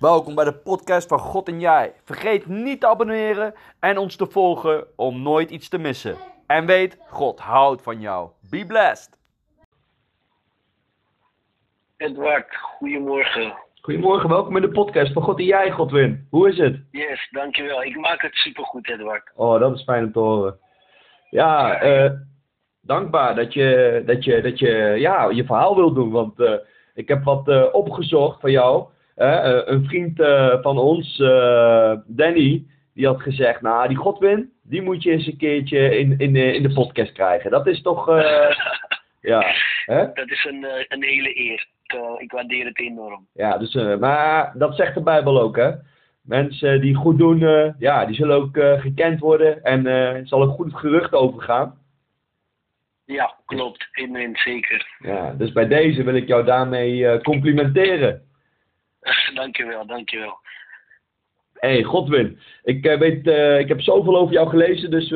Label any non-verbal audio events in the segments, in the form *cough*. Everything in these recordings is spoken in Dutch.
Welkom bij de podcast van God en Jij. Vergeet niet te abonneren en ons te volgen om nooit iets te missen. En weet, God houdt van jou. Be blessed. Edward, goedemorgen. Goedemorgen, welkom in de podcast van God en Jij, Godwin. Hoe is het? Yes, dankjewel. Ik maak het supergoed, Edward. Oh, dat is fijn om te horen. Ja, eh, dankbaar dat je, dat je, dat je ja, je verhaal wilt doen. Want eh, ik heb wat eh, opgezocht van jou. Eh, een vriend eh, van ons, eh, Danny, die had gezegd, nou, die Godwin, die moet je eens een keertje in, in, in de podcast krijgen. Dat is toch, *laughs* ja, hè? Dat is een, een hele eer. Ik, waardeer het enorm. Ja, dus, maar dat zegt de Bijbel ook, hè. Mensen die goed doen, ja, die zullen ook gekend worden en er zal een goed gerucht overgaan. Ja, klopt. Amen, zeker. Ja, dus bij deze wil ik jou daarmee complimenteren. *laughs* dankjewel, dankjewel. Hey, Godwin, ik, eh, weet, eh, ik heb zoveel over jou gelezen, dus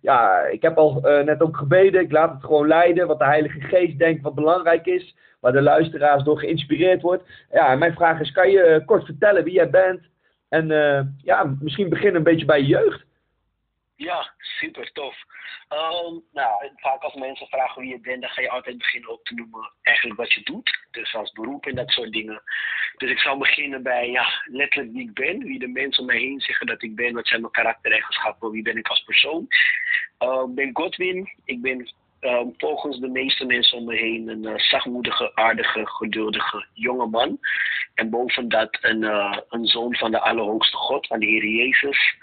ja, ik heb al eh, net ook gebeden. Ik laat het gewoon leiden, wat de Heilige Geest denkt wat belangrijk is, waar de luisteraars door geïnspireerd wordt. Ja, mijn vraag is, kan je kort vertellen wie jij bent? En ja, misschien beginnen een beetje bij je jeugd. Ja, super tof. Ehm, nou, vaak als mensen vragen wie je bent, dan ga je altijd beginnen op te noemen eigenlijk wat je doet. Dus als beroep en dat soort dingen. Dus ik zal beginnen bij ja, letterlijk wie ik ben, wie de mensen om mij heen zeggen dat ik ben, wat zijn mijn karaktereigenschappen, wie ben ik als persoon. Ehm, ik ben Godwin, ik ben ehm, volgens de meeste mensen om me heen een uh, zachtmoedige, aardige, geduldige jonge man. En boven dat een, eh, een zoon van de Allerhoogste God, van de Heer Jezus.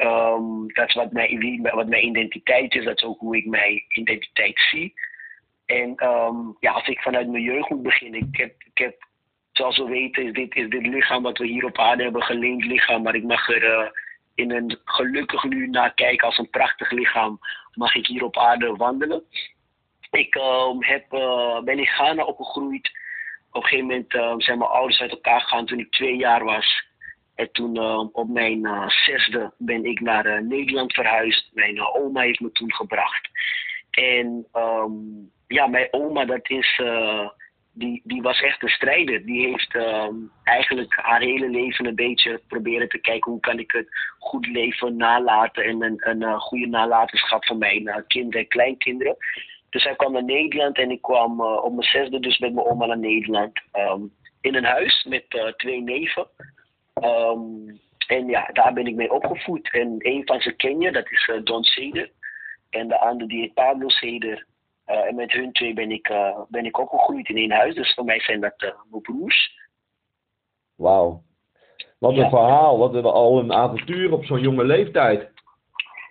Ehm, dat is wat mijn, wat mijn identiteit is, dat is ook hoe ik mijn identiteit zie. En ehm, ja, als ik vanuit mijn jeugd moet beginnen, ik heb, ik heb zoals we weten, is dit, is dit lichaam wat we hier op aarde hebben, geleend lichaam, maar ik mag er eh, in een gelukkig nu naar kijken als een prachtig lichaam, mag ik hier op aarde wandelen. Ik ehm, heb, eh, ben opgegroeid. Op een gegeven moment zijn mijn ouders uit elkaar gegaan toen ik twee jaar was. En toen ehm, op mijn eh, zesde ben ik naar eh, Nederland verhuisd. Mijn eh, oma heeft me toen gebracht. En ehm, ja, mijn oma, dat is, eh, die, die was echt een strijder. Die heeft ehm, eigenlijk haar hele leven een beetje proberen te kijken hoe kan ik het goed leven nalaten en een, een eh, goede nalatenschap van mijn eh, kinderen en kleinkinderen. Dus hij kwam naar Nederland en ik kwam eh, op mijn zesde dus met mijn oma naar Nederland. ehm, in een huis met eh, twee neven. Ehm, en ja, daar ben ik mee opgevoed. En een van ze ken je, dat is eh, Don Seder. En de andere die heet Pablo Seder. Eh, en met hun twee ben ik, eh, ben ik opgegroeid in één huis. Dus voor mij zijn dat mijn broers. Wauw. Wat een Ja. verhaal, wat een, al een avontuur op zo'n jonge leeftijd.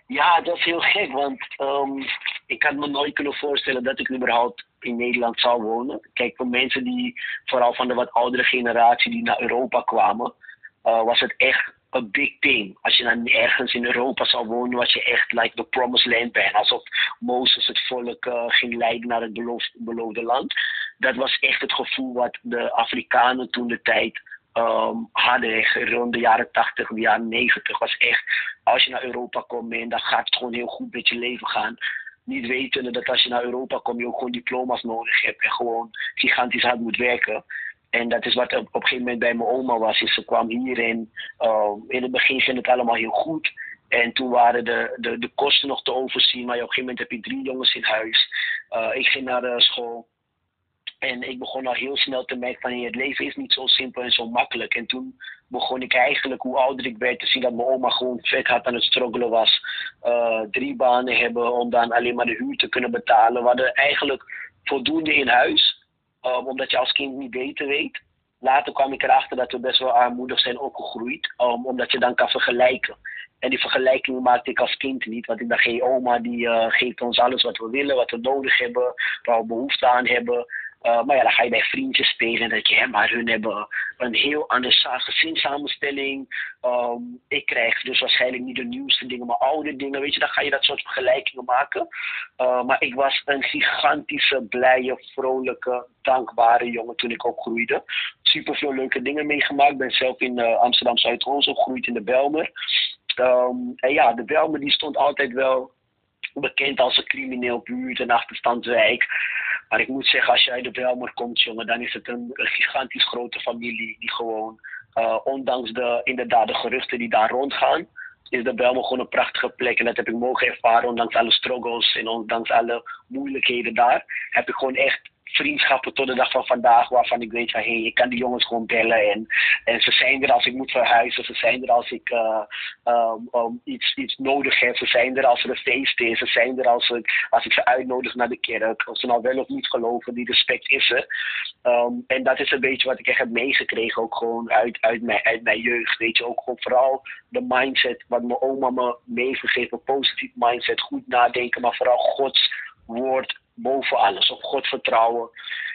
Ja, dat is heel gek, want ehm, ik had me nooit kunnen voorstellen dat ik überhaupt in Nederland zou wonen. Kijk, voor mensen die, vooral van de wat oudere generatie die naar Europa kwamen, eh, was het echt een big thing. Als je dan ergens in Europa zou wonen, was je echt like the promised land bijna. Alsof Mozes het volk eh, ging leiden naar het beloof- beloofde land. Dat was echt het gevoel wat de Afrikanen toen de tijd ehm, hadden. Rond de jaren 80, de jaren 90 was echt als je naar Europa komt, man, dan gaat het gewoon heel goed met je leven gaan. Niet wetende dat als je naar Europa komt, je ook gewoon diploma's nodig hebt en gewoon gigantisch hard moet werken. En dat is wat op, een gegeven moment bij mijn oma was. Ze kwam hierin. Uh, in het begin ging het allemaal heel goed. En toen waren de, de, de kosten nog te overzien. Maar op een gegeven moment heb je drie jongens in huis. Uh, ik ging naar de school. En ik begon al heel snel te merken van het leven is niet zo simpel en zo makkelijk. En toen begon ik eigenlijk, hoe ouder ik werd, te zien dat mijn oma gewoon vet hard aan het struggelen was. Uh, drie banen hebben om dan alleen maar de huur te kunnen betalen. We hadden eigenlijk voldoende in huis, uh, omdat je als kind niet beter weet. Later kwam ik erachter dat we best wel armoedig zijn opgegroeid, um, omdat je dan kan vergelijken. En die vergelijking maakte ik als kind niet, want ik dacht, hé, oma die uh, geeft ons alles wat we willen, wat we nodig hebben, waar we behoefte aan hebben. Uh, maar ja, dan ga je bij vriendjes spelen en dat je, maar hun hebben een heel andere gezinssamenstelling. Um, ik krijg dus waarschijnlijk niet de nieuwste dingen, maar oude dingen. Weet je, dan ga je dat soort vergelijkingen maken. Uh, maar ik was een gigantische, blije, vrolijke, dankbare jongen toen ik opgroeide. Super veel leuke dingen meegemaakt. Ik ben zelf in uh, Amsterdam Zuidoost opgegroeid in de Belmer. Um, en ja, de Belmer die stond altijd wel bekend als een crimineel buurt, een achterstandswijk. Maar ik moet zeggen, als je uit de Belmer komt, jongen, dan is het een, gigantisch grote familie die gewoon ondanks de, inderdaad de geruchten die daar rondgaan, is de Belmo gewoon een prachtige plek. En dat heb ik mogen ervaren, ondanks alle struggles en ondanks alle moeilijkheden daar. Heb ik gewoon echt vriendschappen tot de dag van vandaag waarvan ik weet van hé, hey, ik kan die jongens gewoon bellen en, en ze zijn er als ik moet verhuizen, ze zijn er als ik uh, um, iets, iets nodig heb, ze zijn er als er een feest is, ze zijn er als ik, als ik ze uitnodig naar de kerk, of ze nou wel of niet geloven, die respect is er. Um, en dat is een beetje wat ik echt heb meegekregen, ook gewoon uit, uit, mijn, uit mijn jeugd, weet je, ook gewoon vooral de mindset wat mijn oma me meegegeven, positief mindset, goed nadenken, maar vooral Gods woord boven alles, op God vertrouwen.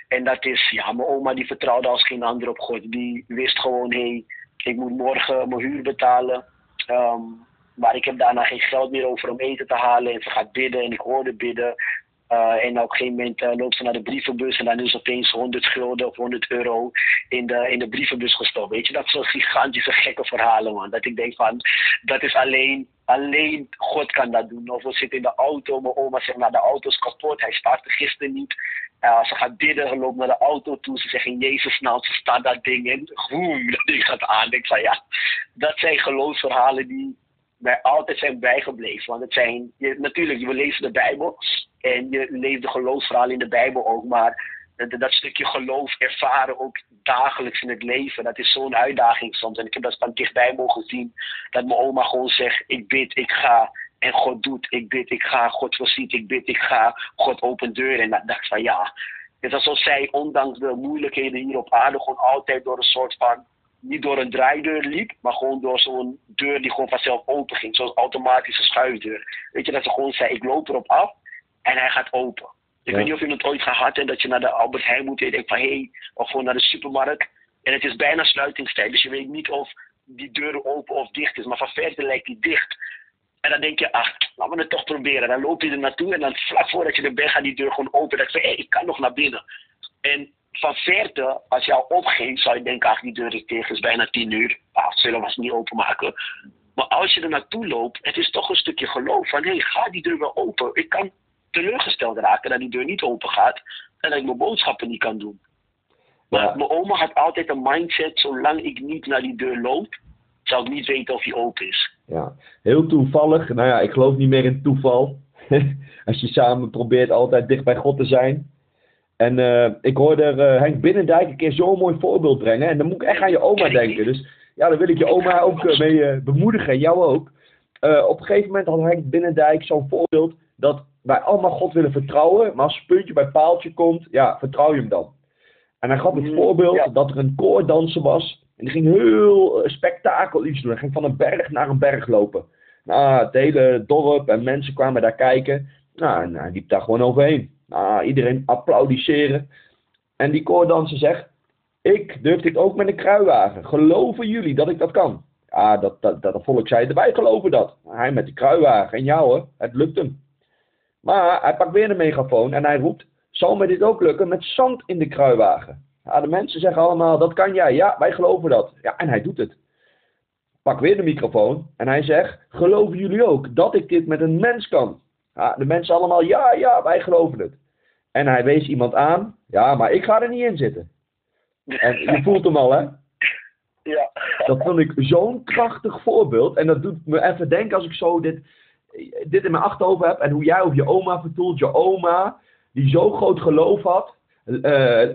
En dat is, ja, mijn oma die vertrouwde als geen ander op God. Die wist gewoon, hé, hey, ik moet morgen mijn huur betalen. Um, maar ik heb daarna geen geld meer over om eten te halen. En ze gaat bidden en ik hoorde bidden. Uh, en op een gegeven moment uh, loopt ze naar de brievenbus en dan is opeens 100 gulden of 100 euro in de, in de brievenbus gestopt. Weet je, dat soort gigantische gekke verhalen, man. Dat ik denk van, dat is alleen, alleen God kan dat doen. Of we zitten in de auto, mijn oma zegt, nou de auto is kapot, hij startte gisteren niet. Uh, ze gaat bidden, loopt naar de auto toe, ze zegt in Jezus naam, ze staat dat ding in. Boem, *laughs* dat ding gaat aan. Zei, ja, dat zijn geloofsverhalen die mij altijd zijn bijgebleven. Want het zijn, je, natuurlijk, we lezen de Bijbel en je leeft de geloofsverhaal in de Bijbel ook, maar dat, stukje geloof ervaren ook dagelijks in het leven, dat is zo'n uitdaging soms. En ik heb dat van dichtbij mogen zien, dat mijn oma gewoon zegt, ik bid, ik ga. En God doet, ik bid, ik ga. God voorziet, ik bid, ik ga. God opent deuren. En dan dacht ik van ja. Het is alsof zij, ondanks de moeilijkheden hier op aarde, gewoon altijd door een soort van niet door een draaideur liep, maar gewoon door zo'n deur die gewoon vanzelf open ging. Zo'n automatische schuifdeur. Weet je, dat ze gewoon zei, ik loop erop af en hij gaat open. Ik weet niet of je het ooit gehad hebt dat je naar de Albert Heijn moet en je denkt van hé, hey, of gewoon naar de supermarkt. En het is bijna sluitingstijd, dus je weet niet of die deur open of dicht is. Maar van verre lijkt die dicht. En dan denk je, ach, laten we het toch proberen. Dan loop je er naartoe en dan vlak voordat je er bent gaat die deur gewoon open. Dat je hé, hey, ik kan nog naar binnen. En van verte, als je al opgeeft, zou je denken, ach, die deur is tegen, is bijna tien uur. Ah, zullen we het niet openmaken. Maar als je er naartoe loopt, het is toch een stukje geloof van, hé, hey, ga die deur wel open. Ik kan teleurgesteld raken dat die deur niet open gaat en dat ik mijn boodschappen niet kan doen. Maar mijn oma had altijd een mindset, zolang ik niet naar die deur loop, zou ik niet weten of die open is. Ja, heel toevallig. Nou ja, ik geloof niet meer in toeval. *laughs* Als je samen probeert altijd dicht bij God te zijn. En uh, ik hoorde uh, Henk Binnendijk een keer zo'n mooi voorbeeld brengen. En dan moet ik echt aan je oma denken. Dus ja, dan wil ik je oma ook uh, mee bemoedigen. En jou ook. op een gegeven moment had Henk Binnendijk zo'n voorbeeld dat wij allemaal God willen vertrouwen, maar als het puntje bij paaltje komt, ja, vertrouw je hem dan. En hij gaf het mm, voorbeeld dat er een koordanser was. En die ging heel uh, spektakel iets doen. Hij ging van een berg naar een berg lopen. Nou, het hele dorp en mensen kwamen daar kijken. Nou, en hij liep daar gewoon overheen. Nou, iedereen applaudisseren. En die koordanser zegt, ik durf dit ook met een kruiwagen. Geloven jullie dat ik dat kan? Ja, dat, dat, dat, dat volk zei, wij geloven dat. Hij met de kruiwagen. En jou hoor, het lukt hem. Maar hij pakt weer de megafoon en hij roept: Zal me dit ook lukken met zand in de kruiwagen? Ja, de mensen zeggen allemaal: Dat kan jij. Ja, wij geloven dat. Ja, en hij doet het. Pak weer de microfoon en hij zegt: Geloven jullie ook dat ik dit met een mens kan? Ja, de mensen allemaal: Ja, ja, wij geloven het. En hij wees iemand aan: Ja, maar ik ga er niet in zitten. En je *laughs* voelt hem al, hè? Ja. Dat vond ik zo'n krachtig voorbeeld. En dat doet me even denken als ik zo dit dit in mijn achterhoofd heb en hoe jij over je oma vertelt. Je oma, die zo groot geloof had, uh,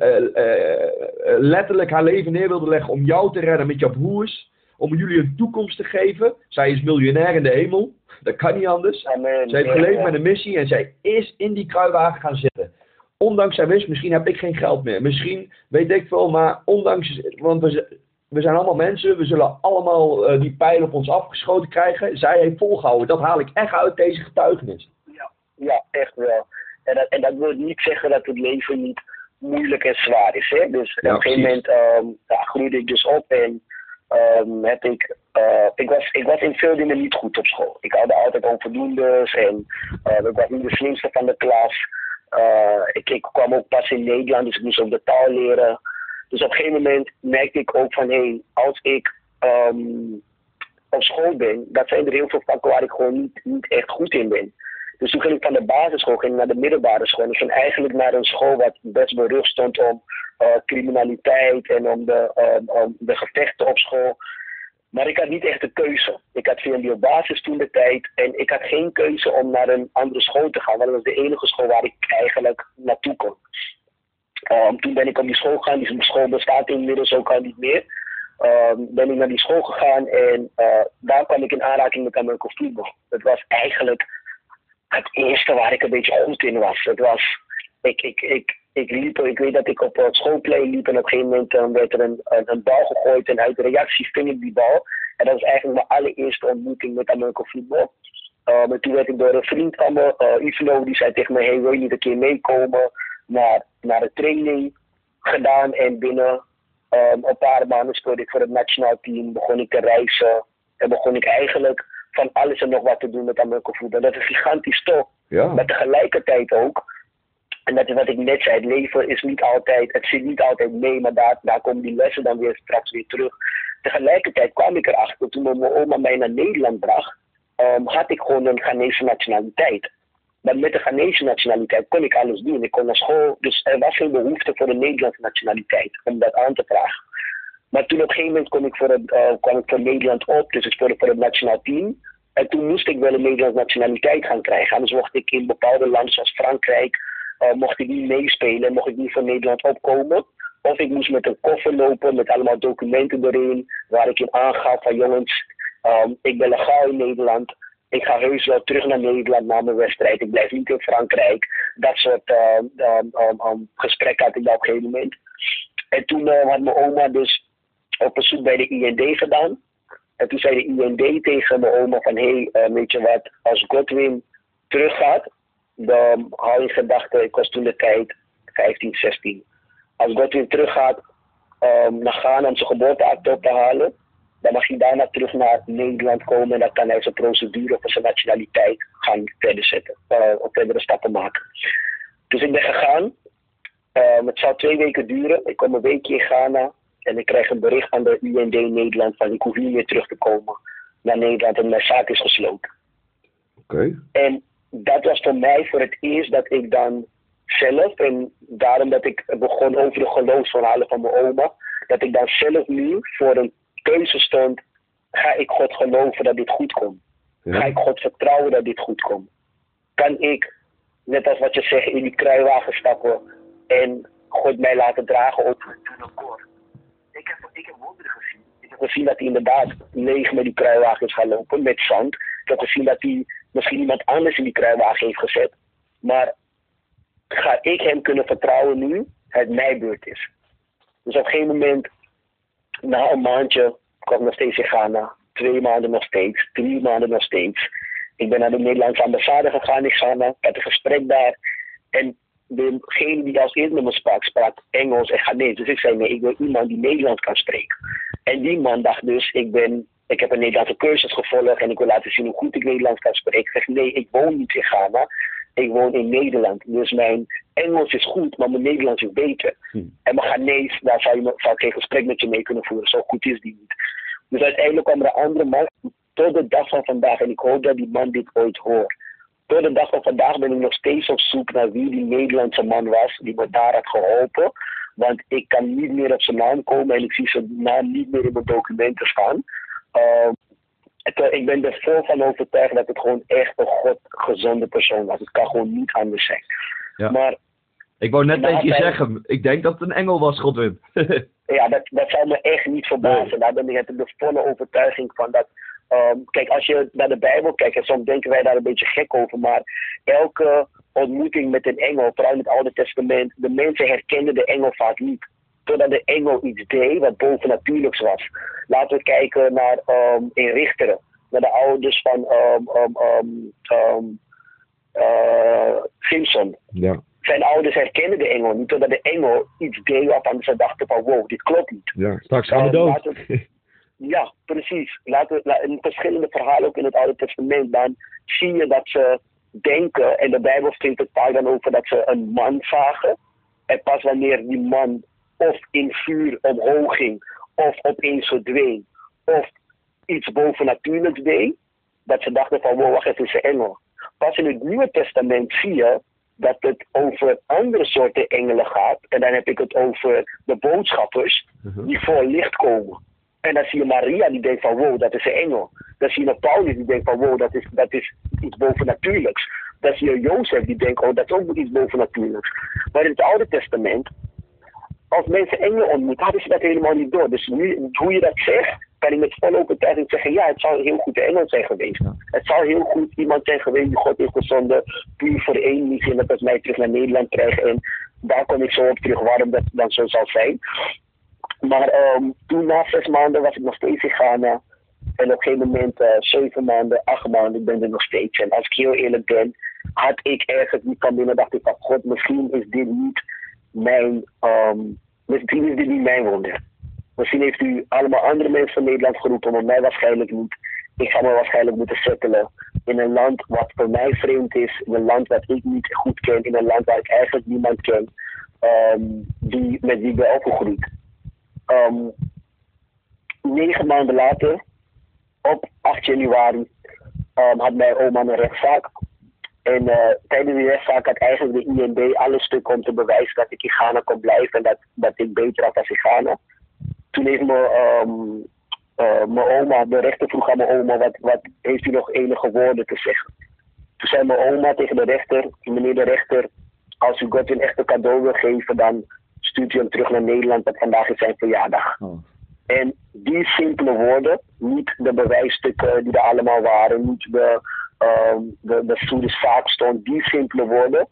letterlijk haar leven neer wilde leggen om jou te redden met jouw broers. Om jullie een toekomst te geven. Zij is miljonair in de hemel. Dat kan niet anders. Amen. Zij heeft geleefd met een missie en zij is in die kruiwagen gaan zitten. Ondanks zij wist, misschien heb ik geen geld meer. Misschien weet ik veel, maar ondanks, want we, we zijn allemaal mensen, we zullen allemaal uh, die pijl op ons afgeschoten krijgen. Zij heeft volgehouden. Dat haal ik echt uit deze getuigenis. Ja, ja echt wel. En dat, en dat wil niet zeggen dat het leven niet moeilijk en zwaar is. Hè? Dus op een gegeven moment um, ja, groeide ik dus op en um, heb ik, uh, ik, was, ik was in veel dingen niet goed op school. Ik had altijd onvoldoendes en uh, ik was niet de slimste van de klas. Uh, ik, ik kwam ook pas in Nederland, dus ik moest ook de taal leren. Dus op een gegeven moment merkte ik ook van hé, hey, als ik um, op school ben, dat zijn er heel veel vakken waar ik gewoon niet, niet echt goed in ben. Dus toen ging ik van de basisschool ging naar de middelbare school. Ik ging eigenlijk naar een school wat best berust stond om uh, criminaliteit en om de, om de gevechten op school. Maar ik had niet echt een keuze. Ik had VMBO basis toen de tijd en ik had geen keuze om naar een andere school te gaan. Want dat was de enige school waar ik eigenlijk naartoe kon. Um, toen ben ik op die school gegaan. Die school bestaat inmiddels ook al niet meer. Um, ben ik naar die school gegaan en uh, daar kwam ik in aanraking met American voetbal. Het was eigenlijk het eerste waar ik een beetje goed in was. Was, ik, ik, ik, ik liep, ik weet dat ik op het schoolplein liep en op een gegeven moment um, werd er een, bal gegooid en uit de reactie ving ik die bal. En dat was eigenlijk mijn allereerste ontmoeting met American voetbal. Um, en toen werd ik door een vriend van me, uh, die zei tegen me, hey wil je niet een keer meekomen naar, naar de training gedaan en binnen um, een paar maanden speelde ik voor het nationaal team, begon ik te reizen en begon ik eigenlijk van alles en nog wat te doen met American voetbal. Dat is gigantisch toch. Ja. Maar tegelijkertijd ook, en dat is wat ik net zei, het leven is niet altijd, het zit niet altijd mee, maar daar, daar komen die lessen dan weer straks weer terug. Tegelijkertijd kwam ik erachter, toen mijn oma mij naar Nederland bracht, um, had ik gewoon een Ghanese nationaliteit. Maar met de Ghanese nationaliteit kon ik alles doen. Ik kon naar school, dus er was geen behoefte voor een Nederlandse nationaliteit om dat aan te vragen. Maar toen op een gegeven moment kwam ik voor, het, uh, kwam ik voor Nederland op, dus ik speelde voor het nationaal team. En toen moest ik wel een Nederlandse nationaliteit gaan krijgen. Anders mocht ik in bepaalde landen zoals Frankrijk, uh, mocht ik niet meespelen, mocht ik niet voor Nederland opkomen. Of ik moest met een koffer lopen met allemaal documenten erin, waar ik in aangaf van jongens, um, ik ben legaal in Nederland. Ik ga heus wel terug naar Nederland na mijn wedstrijd. Ik blijf niet in Frankrijk. Dat soort um, um, gesprekken had ik op een gegeven moment. En toen uh, had mijn oma dus op bezoek bij de IND gedaan. En toen zei de IND tegen mijn oma van, hé, weet je wat, als Godwin teruggaat, dan hou je gedachten, ik was toen de tijd 15, 16. Als Godwin teruggaat um, naar Ghana om zijn geboorteakte te halen, dan mag hij daarna terug naar Nederland komen en dan kan hij zijn procedure of zijn nationaliteit gaan verder zetten, uh, of verdere stappen maken. Dus ik ben gegaan. Um, het zou twee weken duren. Ik kom een weekje in Ghana. En ik krijg een bericht van de UND Nederland van ik hoef niet meer terug te komen naar Nederland en mijn zaak is gesloten. Oké. En dat was voor mij voor het eerst dat ik dan zelf, en daarom dat ik begon over de geloofsverhalen van mijn oma, dat ik dan zelf nu voor een keuze stond, ga ik God geloven dat dit goed komt? Ga ik God vertrouwen dat dit goed komt? Kan ik, net als wat je zegt, in die kruiwagen stappen en God mij laten dragen op een koor? Ik heb, ik heb wonderen gezien. Ik heb gezien dat hij inderdaad leeg met die kruiwagens gaat lopen, met zand. Ik heb gezien dat hij misschien iemand anders in die kruiwagen heeft gezet. Maar ga ik hem kunnen vertrouwen nu het mijn beurt is? Dus op een gegeven moment, na een maandje, kwam ik nog steeds in Ghana. Twee maanden nog steeds, drie maanden nog steeds. Ik ben naar de Nederlandse ambassade gegaan in Ghana. Ik had een gesprek daar. En degene die als eerste met me sprak, sprak Engels en Ghanese. Dus ik zei, nee, ik wil iemand die Nederlands kan spreken. En die man dacht dus, ik, ben, ik heb een Nederlandse cursus gevolgd en ik wil laten zien hoe goed ik Nederlands kan spreken. Ik zeg, nee, ik woon niet in Ghana. Ik woon in Nederland. Dus mijn Engels is goed, maar mijn Nederlands is beter. Hm. En mijn Ghanese, daar zou, je, zou ik geen gesprek met je mee kunnen voeren. Zo goed is die niet. Dus uiteindelijk kwam er een andere man tot de dag van vandaag. En ik hoop dat die man dit ooit hoort tot de dag van vandaag ben ik nog steeds op zoek naar wie die Nederlandse man was die me daar had geholpen. Want ik kan niet meer op zijn naam komen en ik zie zijn naam niet meer in mijn documenten staan. Uh, ik ben er vol van overtuigd dat het gewoon echt een godgezonde persoon was. Het kan gewoon niet anders zijn. Ja. Maar, ik wou net tegen je zeggen, ik denk dat het een engel was, Godwin. *laughs* ja, dat, dat zou me echt niet verbazen. Daar ben ik de volle overtuiging van dat Um, kijk, als je naar de Bijbel kijkt, en soms denken wij daar een beetje gek over, maar elke ontmoeting met een engel, vooral in het Oude Testament, de mensen herkenden de engel vaak niet. Totdat de engel iets deed wat bovennatuurlijks was. Laten we kijken naar um, in Richteren, naar de ouders van um, uh, Simpson. Ja. Zijn ouders herkenden de engel niet, totdat de engel iets deed waarvan ze dachten van wow, dit klopt niet. Ja, straks gaan we dood. Ja, precies. Laten we, in verschillende verhalen ook in het Oude Testament, dan zie je dat ze denken, en de Bijbel spreekt het vaak dan over dat ze een man zagen. En pas wanneer die man of in vuur omhoog ging, of opeens verdween, of iets bovennatuurlijks deed, dat ze dachten van, wow, wacht even, is een engel. Pas in het Nieuwe Testament zie je dat het over andere soorten engelen gaat. En dan heb ik het over de boodschappers Mhm. die voor licht komen. En dan zie je Maria die denkt van wow, dat is een engel. Dan zie je Paulus die denkt van wow, dat is, dat is iets bovennatuurlijks. Dan zie je Jozef die denkt, oh, dat is ook iets bovennatuurlijks. Maar in het Oude Testament, als mensen engelen ontmoeten, hadden ze dat helemaal niet door. Dus nu, hoe je dat zegt, kan ik met volle overtuiging zeggen, ja, het zou heel goed de engel zijn geweest. Het zou heel goed iemand zijn geweest die God heeft gezonden, puur voor één missie, dat het mij terug naar Nederland krijgt. En daar kom ik zo op terug waarom dat dan zo zal zijn. Maar ehm, toen na zes maanden was ik nog steeds in Ghana. En op een gegeven moment, eh, zeven maanden, acht maanden, ik ben er nog steeds. En als ik heel eerlijk ben, had ik ergens niet van binnen, dacht ik van God, misschien is dit niet mijn, ehm, misschien is dit niet mijn wonder. Misschien heeft u allemaal andere mensen van Nederland geroepen, maar mij waarschijnlijk niet. Ik ga me waarschijnlijk moeten settelen in een land wat voor mij vreemd is, in een land wat ik niet goed ken, in een land waar ik eigenlijk niemand ken, ehm, die, met wie ik ben opgegroeid. Ehm, negen maanden later, op 8 januari, had mijn oma een rechtszaak. En eh, tijdens die rechtszaak had eigenlijk de IND alle stukken om te bewijzen dat ik in Ghana kon blijven en dat, dat ik beter had als in Ghana. Toen heeft me, ehm, eh, mijn oma, de rechter vroeg aan mijn oma, wat, wat heeft u nog enige woorden te zeggen? Toen zei mijn oma tegen de rechter, meneer de rechter, als u echt een cadeau wil geven, dan stuurt u hem terug naar Nederland, want vandaag is zijn verjaardag. Oh. En die simpele woorden, niet de bewijsstukken die er allemaal waren, niet de, ehm de, de zaak stond, die simpele woorden,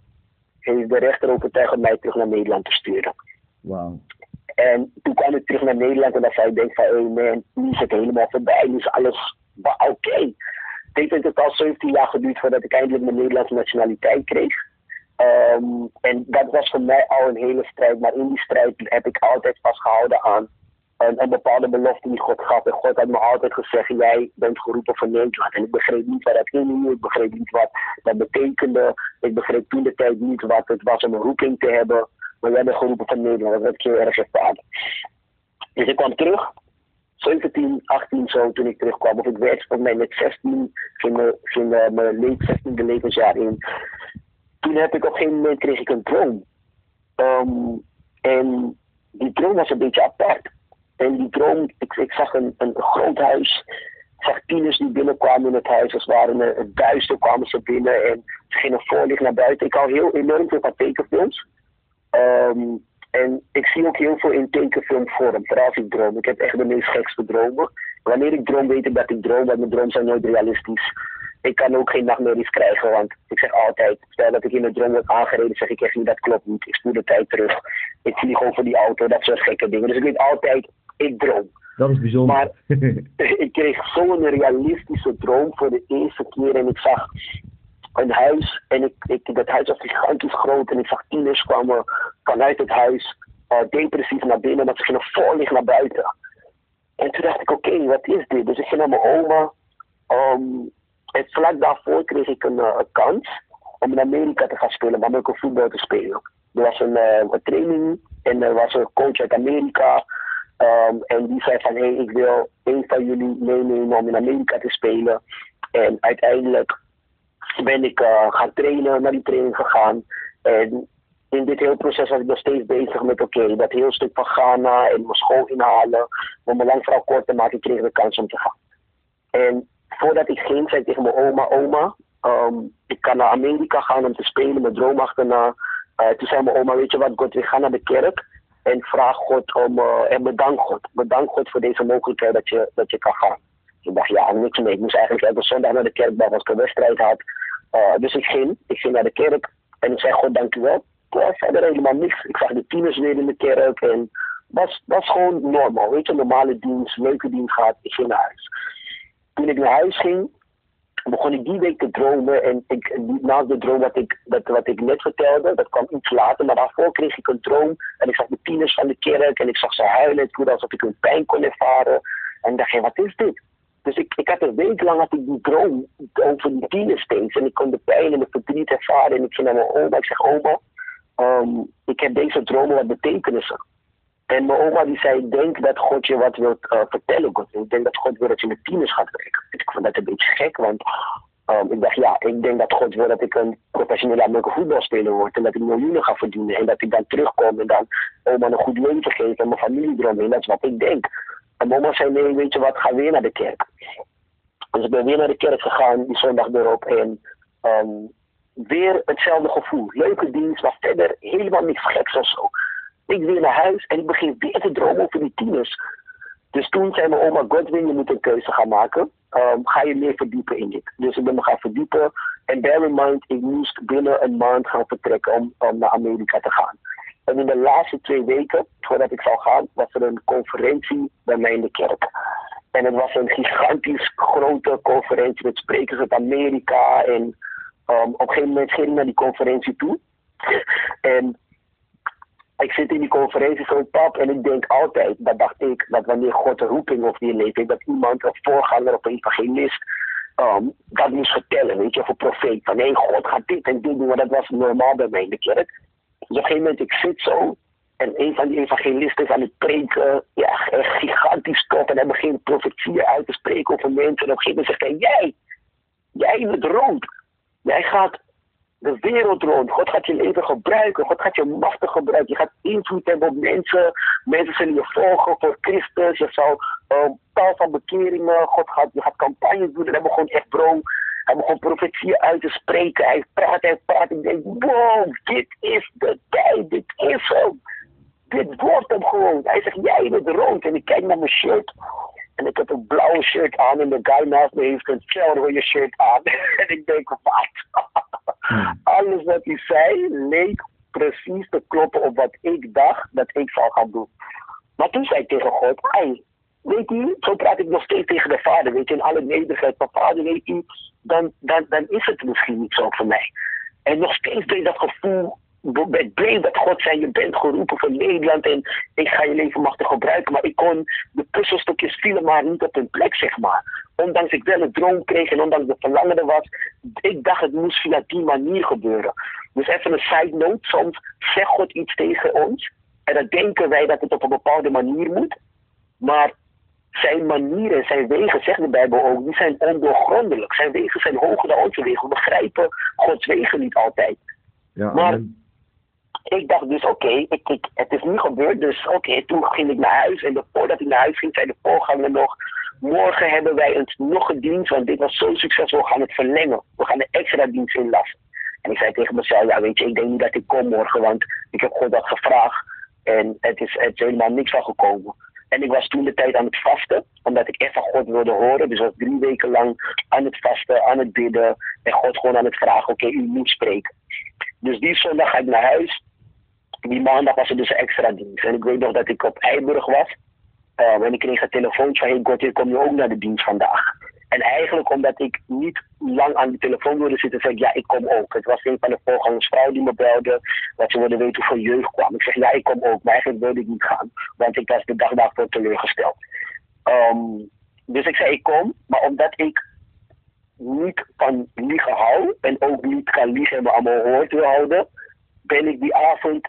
heeft de rechter overtuigd om mij terug naar Nederland te sturen. En toen kwam ik terug naar Nederland en dan zei ik denk van, hé hey man, nu is het helemaal voorbij, nu is alles oké. Het heeft het al 17 jaar geduurd voordat ik eindelijk mijn Nederlandse nationaliteit kreeg. Ehm, en dat was voor mij al een hele strijd, maar in die strijd heb ik altijd vastgehouden aan een, een bepaalde belofte die God gaf. En God had me altijd gezegd, jij bent geroepen voor Nederland. En ik begreep niet wat dat inhield, ik begreep niet wat dat betekende. Ik begreep toen de tijd niet wat het was om een roeping te hebben. Maar jij bent geroepen voor Nederland, dat werd ik heel erg ervaren. Dus ik kwam terug, 17, 18 zo toen ik terugkwam. Of ik werd voor mij met 16, ging mijn, eh, mijn le- 16e levensjaar in. Toen heb ik op een gegeven moment kreeg ik een droom. Ehm, en die droom was een beetje apart. En die droom, ik, ik zag een, een groot. Ik zag tieners die binnenkwamen in het huis. Als het het duister kwamen ze binnen en ze gingen voorlicht naar buiten. Ik hou heel enorm veel van tekenfilms. Ehm, en ik zie ook heel veel in tekenfilmvorm, vooral als ik droom. Ik heb echt de meest gekste dromen. Wanneer ik droom, weet ik dat ik droom, want mijn dromen zijn nooit realistisch. Ik kan ook geen nachtmerries krijgen, want ik zeg altijd, stel dat ik in een droom word aangereden, zeg ik echt niet, dat klopt niet. Ik spoel de tijd terug. Ik vlieg over die auto, dat soort gekke dingen. Dus ik weet altijd, ik droom. Dat is bijzonder. Maar *laughs* ik kreeg zo'n realistische droom voor de eerste keer en ik zag een huis en ik, ik, dat huis was gigantisch groot en ik zag tieners kwamen vanuit het huis uh, depressief naar binnen, want ze gingen voorlicht naar buiten. En toen dacht ik, oké, wat is dit? Dus ik ging naar mijn oma. Um, en vlak daarvoor kreeg ik een, uh, een kans om in Amerika te gaan spelen, maar ook voetbal te spelen. Er was een, uh, een training en er was een coach uit Amerika. Um, en die zei van, hé, hey, ik wil een van jullie meenemen om in Amerika te spelen. En uiteindelijk ben ik uh, gaan trainen, naar die training gegaan. En in dit hele proces was ik nog steeds bezig met, oké, dat heel stuk van Ghana en mijn school inhalen. Om mijn lang verhaal kort te maken, ik kreeg de kans om te gaan. En voordat ik ging, zei ik tegen mijn oma, oma, um, ik kan naar Amerika gaan om te spelen, mijn droom achterna. Uh, toen zei mijn oma, weet je wat, God, we gaan naar de kerk en vraag God om, uh, en bedank God. Bedank God voor deze mogelijkheid dat je, dat je kan gaan. Ik dacht, ja, niks mee. Ik moest eigenlijk elke zondag naar de kerk als ik een wedstrijd had. Uh, dus ik ging, ik ging naar de kerk en ik zei, God, dankjewel. Ja, verder helemaal niks. Ik zag de tieners weer in de kerk en was, was gewoon normaal. Weet je, normale dienst, leuke dienst gehad. Ik ging naar huis. Toen ik naar huis ging, begon ik die week te dromen. En ik, naast de droom wat ik, dat, wat ik net vertelde, dat kwam iets later. Maar daarvoor kreeg ik een droom. En ik zag de tieners van de kerk en ik zag ze huilen. Het voelde alsof ik hun pijn kon ervaren. En ik dacht, hey, wat is dit? Dus ik, ik had een week lang had ik die droom over die tieners steeds. En ik kon de pijn en de verdriet ervaren. En ik ging naar mijn oma. Ik zeg, oma, um, ik heb deze dromen, wat betekenen ze? En mijn oma die zei, denk dat God je wat wil uh, vertellen. God. Ik denk dat God wil dat je met tieners gaat werken. Ik vond dat een beetje gek, want Um, ik dacht, ja, ik denk dat God wil dat ik een professionele Amerikaanse voetbalspeler word. En dat ik miljoenen ga verdienen. En dat ik dan terugkom en dan oma een goed leven geef en mijn familie eromheen. Dat is wat ik denk. En mama zei, nee, weet je wat, ga weer naar de kerk. Dus ik ben weer naar de kerk gegaan, die zondag erop. En um, weer hetzelfde gevoel. Leuke dienst, maar verder helemaal niks geks of zo. Ik weer naar huis en ik begin weer te dromen over die tieners. Dus toen zei mijn oma, Godwin, je moet een keuze gaan maken. Um, ga je meer verdiepen in dit. Dus ik ben me gaan verdiepen. En bear in mind, ik moest binnen een maand gaan vertrekken om, om naar Amerika te gaan. En in de laatste twee weken, voordat ik zou gaan, was er een conferentie bij mij in de kerk. En het was een gigantisch grote conferentie met sprekers uit Amerika. En um, op een gegeven moment ging ik naar die conferentie toe. *laughs* En ik zit in die conferentie zo'n pap en ik denk altijd, dat dacht ik, dat wanneer God een roeping of die leeft, dat iemand, een voorganger of een evangelist, um, dat moest vertellen, weet je, of een profeet. Van hé, God gaat dit en dit doen, maar dat was normaal bij mij in de kerk. Dus op een gegeven moment, ik zit zo en een van die evangelisten is aan het preken, ja, gigantisch top. En hij begint profetieën uit te spreken over mensen. En op een gegeven moment zegt hij, jij, jij het rond, jij gaat de wereld rond. God gaat je leven gebruiken. God gaat je machtig gebruiken. Je gaat invloed hebben op mensen. Mensen zullen je volgen voor Christus. Je zal um, tal van bekeringen. God gaat, je gaat campagnes doen. En hij begon echt bro. Hij begon profetieën uit te spreken. Hij praat, hij praat. Ik denk, wow, dit is de tijd. Dit is hem. Dit wordt hem gewoon. Hij zegt, jij bent rood. En ik kijk naar mijn shirt. En ik heb een blauwe shirt aan. En de guy naast me heeft een rode shirt aan. *laughs* en ik denk, wat? Hmm. Alles wat hij zei leek precies te kloppen op wat ik dacht dat ik zou gaan doen. Maar toen zei ik tegen God, hey, weet je, zo praat ik nog steeds tegen de vader, weet je, in alle nederigheid. Maar vader, weet je, dan, dan, dan is het misschien niet zo voor mij. En nog steeds ben je dat gevoel blij dat God zei, je bent geroepen voor Nederland en ik ga je leven machtig gebruiken. Maar ik kon, de puzzelstukjes vielen maar niet op hun plek, zeg maar. Ondanks ik wel een droom kreeg en ondanks de verlangen er was, ik dacht het moest via die manier gebeuren. Dus even een side note, soms zegt God iets tegen ons en dan denken wij dat het op een bepaalde manier moet. Maar zijn manieren, zijn wegen, zegt de Bijbel ook, die zijn ondoorgrondelijk. Zijn wegen zijn hoger dan onze wegen. We begrijpen Gods wegen niet altijd. Ja, maar ik dacht dus, oké, ik, ik, het is niet gebeurd. Dus oké, toen ging ik naar huis. En voordat ik naar huis ging, zei de voorganger nog... Morgen hebben wij een, nog een dienst, want dit was zo succesvol. We gaan het verlengen. We gaan een extra dienst inlassen. En ik zei tegen mezelf, ja weet je, ik denk niet dat ik kom morgen. Want ik heb dat gevraagd. En het is, het helemaal niks van gekomen. En ik was toen de tijd aan het vasten, omdat ik echt van God wilde horen. Dus ik was drie weken lang aan het vasten, aan het bidden. En God gewoon aan het vragen, oké, u moet spreken. Dus die zondag ga ik naar huis die maandag was er dus een extra dienst. En ik weet nog dat ik op Eiburg was. Uh, en ik kreeg een telefoontje van, hey God, kom je ook naar de dienst vandaag? En eigenlijk omdat ik niet lang aan de telefoon wilde zitten, zei ik, ja, ik kom ook. Het was een van de voorgangersvrouwen die me belde, dat ze wilden weten hoeveel jeugd kwam. Ik zeg, ja, ik kom ook, maar eigenlijk wilde ik niet gaan, want ik was de dag daarvoor teleurgesteld. Um, dus ik zei, ik kom, maar omdat ik niet van liegen hou en ook niet kan liegen en aan mijn hoort wil houden, ben ik die avond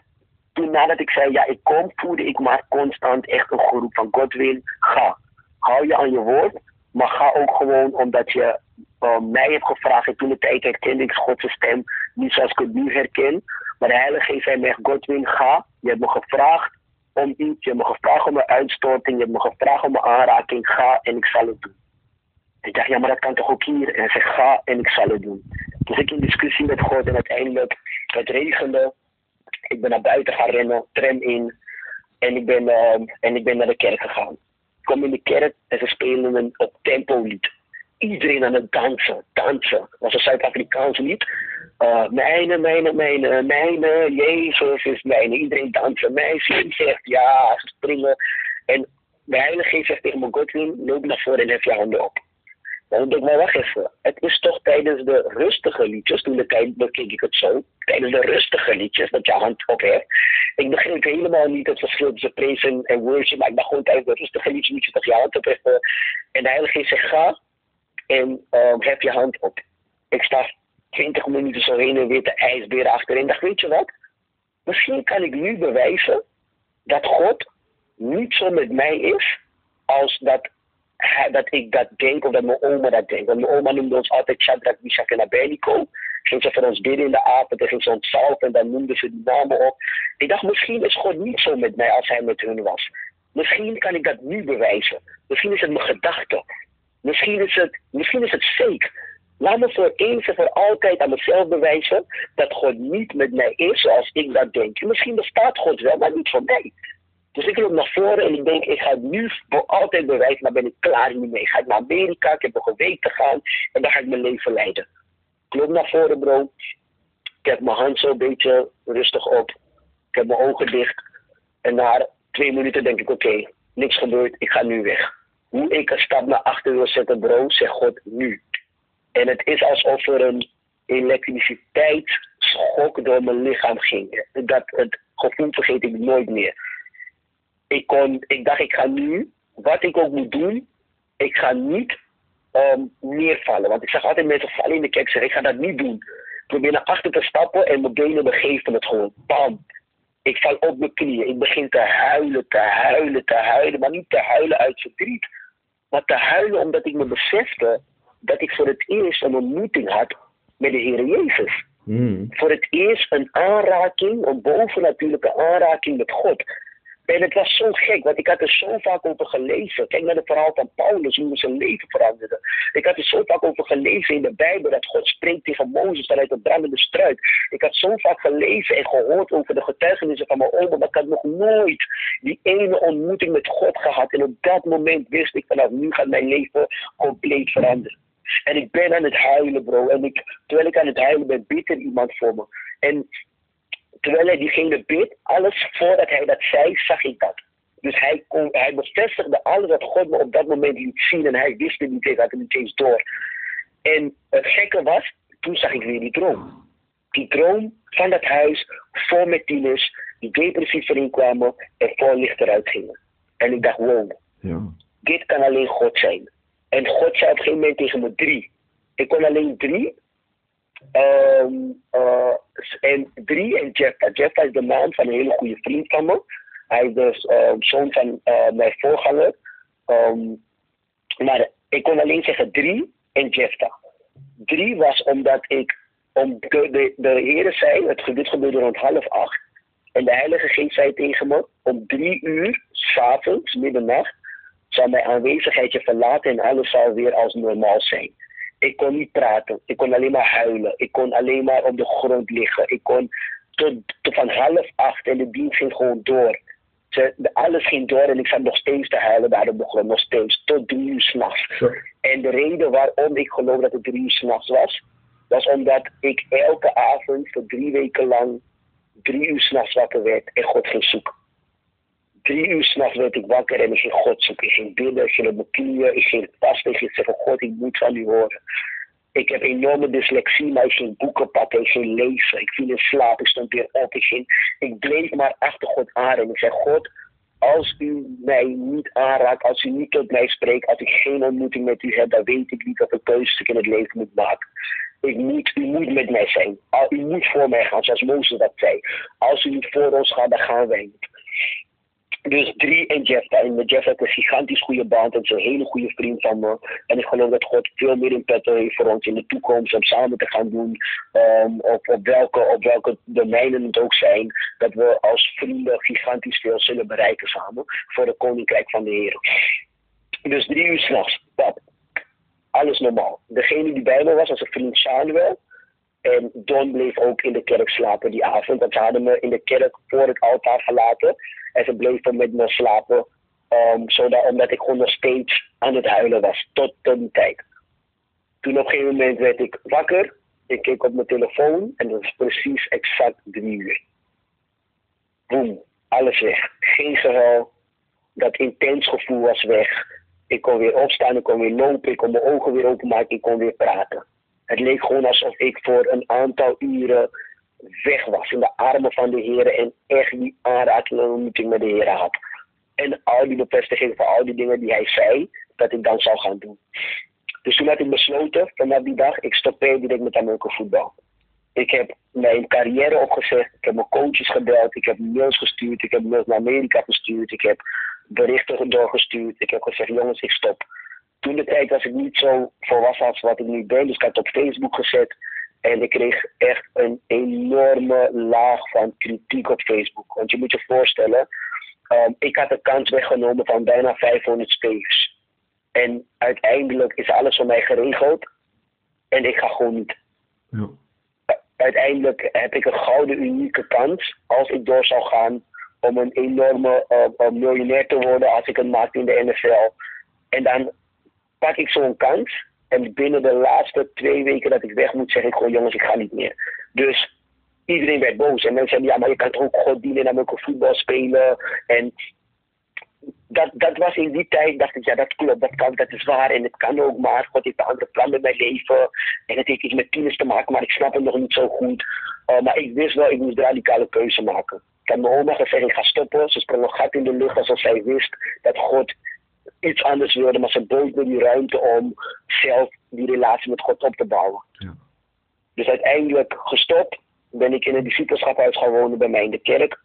toen nadat ik zei, ja, ik kom, voelde ik maar constant echt een geroep van Godwin, ga. Hou je aan je woord, maar ga ook gewoon omdat je uh, mij hebt gevraagd. En toen de tijd herkende ik Godse stem, niet zoals ik het nu herken. Maar de Heilige Geest zei mij, Godwin, ga. Je hebt me gevraagd om iets, je hebt me gevraagd om een uitstorting, je hebt me gevraagd om een aanraking, ga en ik zal het doen. Ik dacht, ja, maar dat kan toch ook hier? En hij ga en ik zal het doen. Dus ik in discussie met God en uiteindelijk, het regende. Ik ben naar buiten gaan rennen, tram in. En ik ben, uh, en ik ben naar de kerk gegaan. Ik kom in de kerk en ze spelen een op tempo lied. Iedereen aan het dansen, dansen. Dat was een Zuid-Afrikaans lied. Uh, mijne, mijne, mijne, mijne, Jezus is mijne. Iedereen dansen. Meisje zegt ja, ze springen. En de Heilige Geest zegt tegen me, Godwin, loop naar voren en hef je handen op. Dan denk ik, maar wacht even. Het is toch tijdens de rustige liedjes, toen bekeek ik het zo, tijdens de rustige liedjes dat je hand op hebt. Ik begreep helemaal niet het verschil tussen praise en worship, maar ik dacht gewoon tijdens de rustige liedjes moet je hand op. En de Heilige Geest zegt, ga en um, heb je hand op. Ik sta 20 minuten zo heen en weer de ijsberen achterin. Ik dacht, weet je wat? Misschien kan ik nu bewijzen dat God niet zo met mij is als dat dat ik dat denk of dat mijn oma dat denkt. Want mijn oma noemde ons altijd Shadrach, Meshach en Abednego. Ging ze voor ons bidden in de avond en ging ze ons en dan noemden ze die namen op. Ik dacht, misschien is God niet zo met mij als hij met hun was. Misschien kan ik dat nu bewijzen. Misschien is het mijn gedachte. Misschien is het, misschien is het fake. Laat me voor eens en voor altijd aan mezelf bewijzen dat God niet met mij is zoals ik dat denk. Misschien bestaat God wel, maar niet voor mij. Dus ik loop naar voren en ik denk, ik ga nu voor altijd bewijzen, maar ben ik klaar hiermee. Ga ik naar Amerika, ik heb nog een week te gaan en dan ga ik mijn leven leiden. Ik loop naar voren, bro. Ik heb mijn hand zo een beetje rustig op. Ik heb mijn ogen dicht. En na twee minuten denk ik, oké, niks gebeurd, ik ga nu weg. Hoe ik een stap naar achter wil zetten, bro, zeg God nu. En het is alsof er een elektriciteitsschok door mijn lichaam ging. Dat, het gevoel vergeet ik nooit meer. Ik, kon, ik dacht, ik ga nu, wat ik ook moet doen, ik ga niet um, neervallen. Want ik zag altijd mensen vallen in de kerk zeggen, ik ga dat niet doen. Ik probeer naar achter te stappen en mijn benen begeven het gewoon. Bam. Ik val op mijn knieën. Ik begin te huilen, te huilen, te huilen. Maar niet te huilen uit verdriet. Maar te huilen omdat ik me besefte dat ik voor het eerst een ontmoeting had met de Heer Jezus. Hmm. Voor het eerst een aanraking, een bovennatuurlijke aanraking met God. En het was zo gek, want ik had er zo vaak over gelezen. Kijk naar het verhaal van Paulus, hoe zijn leven veranderde. Ik had er zo vaak over gelezen in de Bijbel, dat God spreekt tegen Mozes vanuit de brandende struik. Ik had zo vaak gelezen en gehoord over de getuigenissen van mijn oma, maar ik had nog nooit die ene ontmoeting met God gehad. En op dat moment wist ik vanaf nu gaat mijn leven compleet veranderen. En ik ben aan het huilen, bro. En ik, terwijl ik aan het huilen ben, bidt er iemand voor me. En terwijl hij diegene bidt, alles voordat hij dat zei, zag ik dat. Dus hij, kon, hij bevestigde alles wat God me op dat moment liet zien. En hij wist het niet eens, had het niet eens door. En het gekke was, toen zag ik weer die droom. Die droom van dat huis, vol met tieners, die depressief erin kwamen en vol licht eruit gingen. En ik dacht, wow, ja. dit kan alleen God zijn. En God zei op een gegeven moment tegen me drie. Ik kon alleen drie. Um, uh, en drie en Jeff. Jeff is de naam van een hele goede vriend van me. Hij is de um, zoon van uh, mijn voorganger. Um, maar ik kon alleen zeggen drie en Jefta. Drie was omdat ik, om de, de, heren zei, het, dit gebeurde rond half acht. En de Heilige Geest zei tegen me, om drie uur, s'avonds, middernacht, zal mijn aanwezigheid je verlaten en alles zal weer als normaal zijn. Ik kon niet praten, ik kon alleen maar huilen, ik kon alleen maar op de grond liggen. Ik kon tot, tot van half acht en de dienst ging gewoon door. Ze, alles ging door en ik zat nog steeds te huilen daar op de grond, nog steeds, tot drie uur s'nachts. En de reden waarom ik geloof dat het drie uur s'nachts was, was omdat ik elke avond voor drie weken lang drie uur s'nachts wakker werd en God ging zoeken drie uur s'nachts werd ik wakker en ik ging God zoeken. Ik ging bidden, ik ging op mijn knieën, ik ging vasten, ik ging zeggen, God, ik moet van u horen. Ik heb enorme dyslexie, maar ik ging boeken pakken, ik ging lezen, ik viel in slaap, ik stond weer op, ik, ging, ik bleef maar achter God aan en ik zei, God, als u mij niet aanraakt, als u niet tot mij spreekt, als ik geen ontmoeting met u heb, dan weet ik niet wat een keuzes ik in het leven moet maken. Ik moet, u moet met mij zijn. U moet voor mij gaan, zoals Mozes dat zei. Als u niet voor ons gaat, dan gaan wij niet. Dus drie en Jeff. En Jeff ik een gigantisch goede band. En is een hele goede vriend van me. En ik geloof dat God veel meer in petto heeft voor ons in de toekomst. Om samen te gaan doen. Um, op, op, welke, op welke domeinen het ook zijn. Dat we als vrienden gigantisch veel zullen bereiken samen. Voor de koninkrijk van de Heer. Dus drie uur s'nachts. Alles normaal. Degene die bij me was, was een vriend Samuel. En Don bleef ook in de kerk slapen die avond. Want ze hadden me in de kerk voor het altaar gelaten. En ze bleven met me slapen. Um, zodat, omdat ik gewoon nog steeds aan het huilen was. Tot, die tijd. Toen op een gegeven moment werd ik wakker. Ik keek op mijn telefoon. En dat was precies exact drie uur. Boom. Alles weg. Geen gehuil. Dat intens gevoel was weg. Ik kon weer opstaan. Ik kon weer lopen. Ik kon mijn ogen weer openmaken. Ik kon weer praten. Het leek gewoon alsof ik voor een aantal uren weg was in de armen van de Heer en echt die aanraking ontmoeting met de Heer had. En al die bevestiging van al die dingen die hij zei, dat ik dan zou gaan doen. Dus toen had ik besloten, vanaf die dag, ik stop direct met Amerika voetbal. Ik heb mijn carrière opgezegd, ik heb mijn coaches gebeld, ik heb mails gestuurd, ik heb mails naar Amerika gestuurd, ik heb berichten doorgestuurd. Ik heb gezegd, jongens, ik stop. toen de tijd was ik niet zo volwassen als wat ik nu ben. Dus ik had het op Facebook gezet. En ik kreeg echt een enorme laag van kritiek op Facebook. Want je moet je voorstellen, um, ik had de kans weggenomen van bijna 500 spelers. En uiteindelijk is alles voor mij geregeld. En ik ga gewoon niet. Ja. Uiteindelijk heb ik een gouden unieke kans als ik door zou gaan om een enorme uh, miljonair te worden als ik het maak in de NFL. En dan pak ik zo'n kans. En binnen de laatste twee weken dat ik weg moet, zeg ik gewoon: jongens, ik ga niet meer. Dus iedereen werd boos. En mensen zeiden: ja, maar je kan toch ook God dienen en dan ook voetbal spelen. En dat, dat was in die tijd, dacht ik, ja, dat klopt, dat kan, dat is waar en het kan ook, maar God heeft een andere plan met mijn leven en het heeft iets met tieners te maken, maar ik snap het nog niet zo goed. Uh, maar ik wist wel, ik moest radicale keuze maken. Ik heb mijn oma gezegd, ik ga stoppen. Ze sprong een gat in de lucht alsof zij wist dat God iets anders wilde, maar ze bood me die ruimte om zelf die relatie met God op te bouwen. Ja. Dus uiteindelijk gestopt, ben ik in een discipelschaphuis gaan wonen bij mij in de kerk.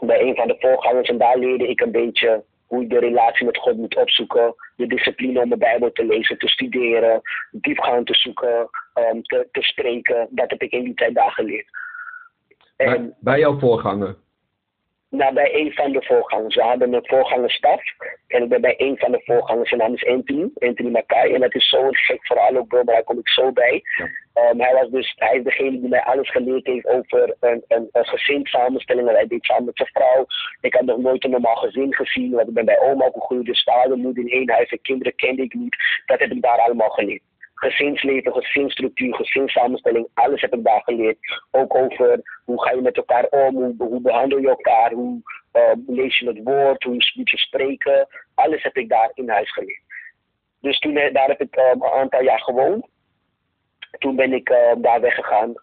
Bij een van de voorgangers en daar leerde ik een beetje hoe je de relatie met God moet opzoeken. De discipline om de Bijbel te lezen, te studeren, diepgang te zoeken, um, te, te spreken. Dat heb ik in die tijd daar geleerd. En, bij, bij jouw voorganger? Nou, bij een van de voorgangers. We hadden een voorgangersstaf. En ik ben bij een van de voorgangers. Zijn naam is Anthony. Anthony Mackay. En dat is zo'n gek verhaal ook, bro. Maar daar kom ik zo bij. Um, hij, was dus, hij is degene die mij alles geleerd heeft over een, een, een gezinssamenstelling. En hij deed samen met zijn vrouw. Ik had nog nooit een normaal gezin gezien. Want ik ben bij oma opgegroeid. Dus vader, moeder in één huis. En kinderen kende ik niet. Dat heb ik daar allemaal geleerd gezinsleven, gezinsstructuur, gezinssamenstelling, alles heb ik daar geleerd. Ook over hoe ga je met elkaar om, hoe, hoe behandel je elkaar, hoe uh, lees je het woord, hoe moet je spreken. Alles heb ik daar in huis geleerd. Dus toen, eh, daar heb ik um, een aantal jaar gewoond. Toen ben ik uh, daar weggegaan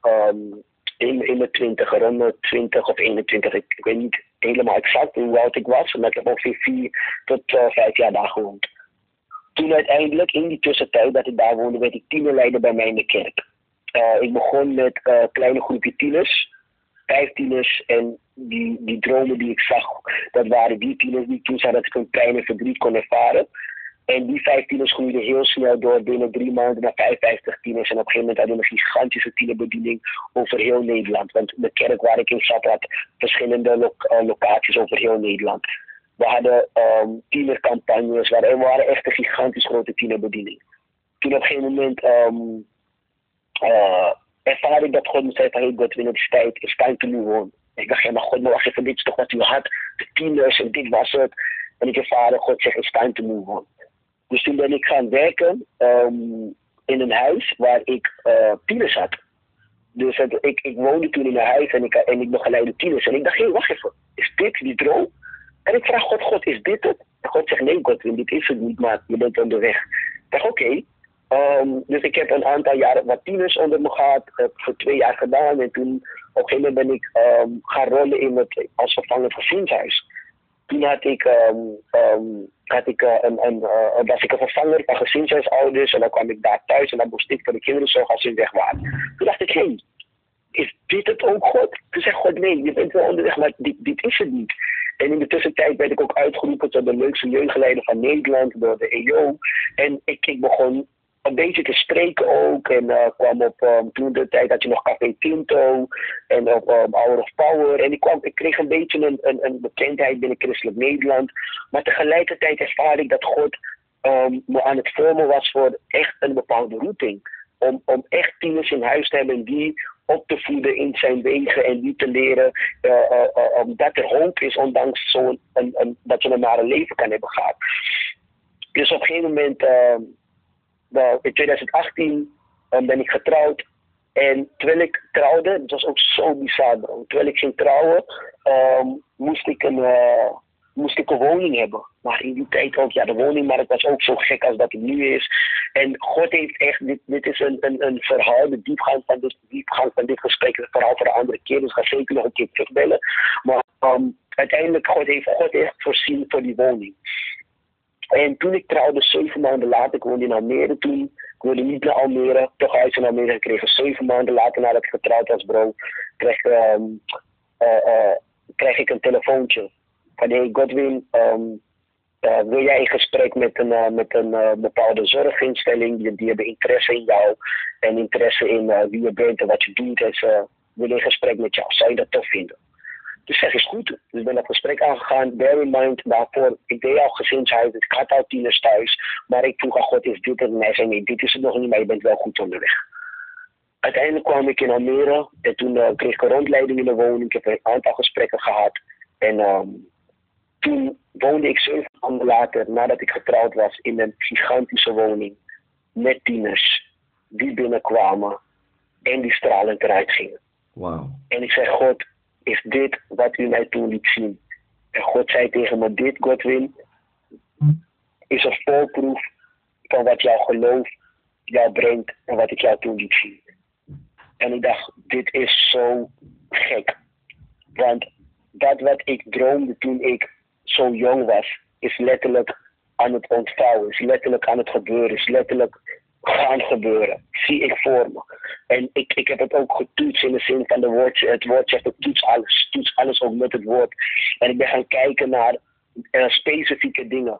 in, in mijn twintig, rond 20 of 21. Ik, ik, weet niet helemaal exact hoe oud ik was, maar ik heb ongeveer vier tot uh, vijf jaar daar gewoond toen uiteindelijk, in die tussentijd dat ik daar woonde, werd ik tienerleider bij mij in de kerk. Uh, ik begon met een uh, kleine groepje tieners, vijf tieners. En die, die dromen die ik zag, dat waren die tieners die toen zeiden dat ik een en verdriet kon ervaren. En die vijf tieners groeiden heel snel door binnen drie maanden naar 55 tieners. En op een gegeven moment hadden we een gigantische tienerbediening over heel Nederland. Want de kerk waar ik in zat had verschillende uh, locaties over heel Nederland. We hadden um, tienercampagnes, we waren echt een gigantisch grote tienerbediening. Toen op een gegeven moment um, ik dat God me zei van, hey Godwin, het is tijd, it's time to move. Ik dacht, ja maar God, maar wacht even, dit is toch wat u had, de tieners en dit was het. En ik ervaarde God zeggen, it's time to move on. Dus toen ben ik gaan werken um, in een huis waar ik uh, tieners had. Dus het, ik, ik woonde toen in een huis en ik, en ik begeleidde tieners. En ik dacht, hé, wacht even, is dit die droom? En ik vraag God, God, is dit het? En God zegt, nee Godwin, dit is het niet, maar je bent onderweg. Ik dacht, oké. Um, dus ik heb een aantal jaren wat tieners onder me gehad, heb voor twee jaar gedaan. En toen op een gegeven moment ben ik um, gaan rollen in het, als vervangend gezinshuis. Toen had ik, um, had ik, uh, een, een, uh, was ik een vervanger van gezinshuisouders. En dan kwam ik daar thuis en dan moest ik voor de kinderen zorgen als ze weg waren. Toen dacht ik, hé, hey, is dit het ook God? Toen zegt God, nee, je bent wel onderweg, maar dit, dit is het niet. En in de tussentijd werd ik ook uitgeroepen tot de leukste jeugdgeleider van Nederland door de EO. En ik, ik begon een beetje te spreken ook. En uh, kwam op, um, toen de tijd had je nog Café Tinto en op um, Hour of Power. En ik, kwam, ik kreeg een beetje een, een, een bekendheid binnen Christelijk Nederland. Maar tegelijkertijd ervaar ik dat God um, me aan het vormen was voor echt een bepaalde roeping. Om, om echt tieners in huis te hebben die op te voeden in zijn wegen en die te leren uh, dat er hoop is, ondanks zo'n een, een, dat je een nare leven kan hebben gehad. Dus op een gegeven moment, in 2018, ben ik getrouwd. En terwijl ik trouwde, het was ook zo bizar. Terwijl ik ging trouwen, um, moest ik een moest ik een woning hebben. Maar in die tijd ook, ja, de woningmarkt was ook zo gek als dat het nu is. En God heeft echt, dit, dit is een, een, een verhaal, de diepgang van dit, diepgang van dit gesprek, een verhaal voor een andere keer. Dus ga zeker nog een keer terugbellen. Maar um, uiteindelijk, God heeft, God echt voorzien voor die woning. En toen ik trouwde, zeven maanden later, ik woonde in Almere toen. Ik woonde niet naar Almere, toch huis in Almere gekregen. Zeven maanden later, nadat ik getrouwd was, bro, kreeg, um, uh, uh, kreeg ik een telefoontje van hey Godwin, um, uh, wil jij in gesprek met een, uh, met een uh, bepaalde zorginstelling, die, die hebben interesse in jou en interesse in wie je bent en wat je doet en ze willen in gesprek met jou. Zou je dat tof vinden? Dus zeg is goed. Dus ik ben dat gesprek aangegaan. Bear in mind, daarvoor, ik deed al gezinshuis, ik had al tieners thuis. Maar ik vroeg aan God, is dit het? En hij zei, nee, dit is het nog niet, maar je bent wel goed onderweg. Uiteindelijk kwam ik in Almere en toen kreeg ik een rondleiding in de woning. Ik heb een aantal gesprekken gehad. En um, toen woonde ik zeven maanden later, nadat ik getrouwd was, in een gigantische woning. Met tieners die binnenkwamen en die stralend eruit gingen. Wow. En ik zei, God, is dit wat u mij toen liet zien? En God zei tegen me, dit Godwin, is een voorproef van wat jouw geloof jou brengt en wat ik jou toen liet zien. En ik dacht, dit is zo gek. Want dat wat ik droomde toen ik zo jong was, is letterlijk aan het ontvouwen, is letterlijk aan het gebeuren, is letterlijk gaan gebeuren. Zie ik voor me. En ik, ik heb het ook getoetst in de zin van de woord, het woord zegt, ik toets alles, toets alles ook met het woord. En ik ben gaan kijken naar uh, specifieke dingen.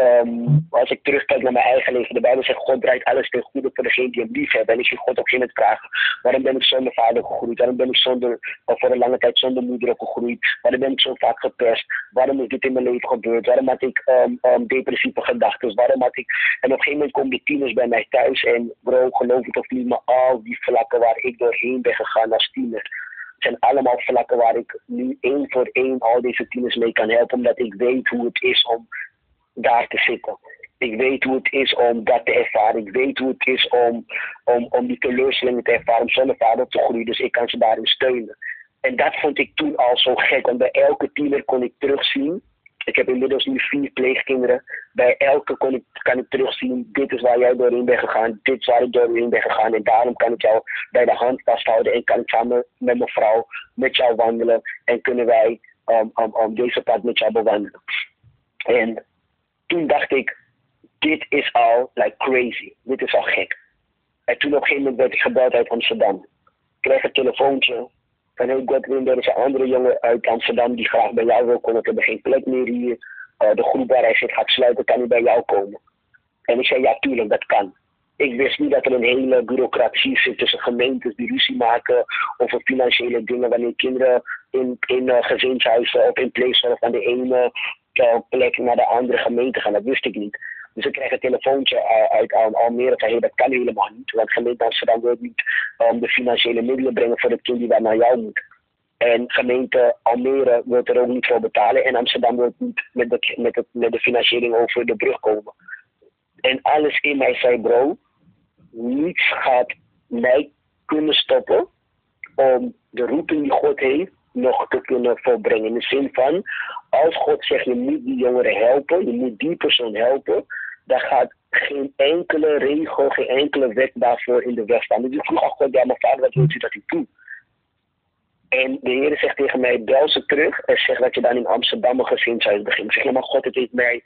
Um, als ik terugkijk naar mijn eigen leven, de Bijbel zegt: God draait alles ten goede voor degene die hem lief hebben. En ik zie God ook in het vragen: waarom ben ik zonder vader gegroeid? Waarom ben ik zonder, voor een lange tijd zonder moeder opgegroeid? Waarom ben ik zo vaak gepest? Waarom is dit in mijn leven gebeurd? Waarom had ik um, um, depressieve gedachten? Waarom had ik. En op een gegeven moment komen die tieners bij mij thuis. En bro, geloof het of niet, maar al die vlakken waar ik doorheen ben gegaan als tiener zijn allemaal vlakken waar ik nu één voor één al deze tieners mee kan helpen. Omdat ik weet hoe het is om daar te zitten. Ik weet hoe het is om dat te ervaren. Ik weet hoe het is om, om, om die teleurstellingen te ervaren, om zonder vader te groeien. Dus ik kan ze daarin steunen. En dat vond ik toen al zo gek, want bij elke tiener kon ik terugzien. Ik heb inmiddels nu vier pleegkinderen. Bij elke kon ik, kan ik terugzien, dit is waar jij doorheen bent gegaan, dit is waar ik doorheen ben gegaan. En daarom kan ik jou bij de hand vasthouden en kan ik samen met mijn vrouw met jou wandelen. En kunnen wij um, um, um, deze pad met jou bewandelen. En toen dacht ik, dit is al like crazy. Dit is al gek. En toen op een gegeven moment werd ik gebeld uit Amsterdam. Ik kreeg een telefoontje van hey Godwin, er is een andere jongen uit Amsterdam die graag bij jou wil komen. Ik heb geen plek meer hier. Uh, de groep waar hij zit gaat sluiten, kan hij bij jou komen? En ik zei, ja tuurlijk, dat kan. Ik wist niet dat er een hele bureaucratie zit tussen gemeentes die ruzie maken over financiële dingen. Wanneer kinderen in, in uh, gezinshuizen of in pleegzorg van de ene plek naar de andere gemeente gaan. Dat wist ik niet. Dus ik kreeg een telefoontje uh, uit Almere van dat kan helemaal niet. Want gemeente Amsterdam wil niet um, de financiële middelen brengen voor het kind die daar naar jou moet. En gemeente Almere wil er ook niet voor betalen. En Amsterdam wil niet met de, met, met de financiering over de brug komen. En alles in mij zei, bro, niets gaat mij kunnen stoppen om de roeping die God heeft nog te kunnen volbrengen. In de zin van, als God zegt je moet die jongeren helpen, je moet die persoon helpen, dan gaat geen enkele regel, geen enkele wet daarvoor in de weg staan. Dus ik vroeg al God, maar vader, wat wilt u dat ik doe? En de Heer zegt tegen mij, bel ze terug en zeg dat je dan in Amsterdam een gezinshuis begint. Ik zeg, maar God, het heeft mij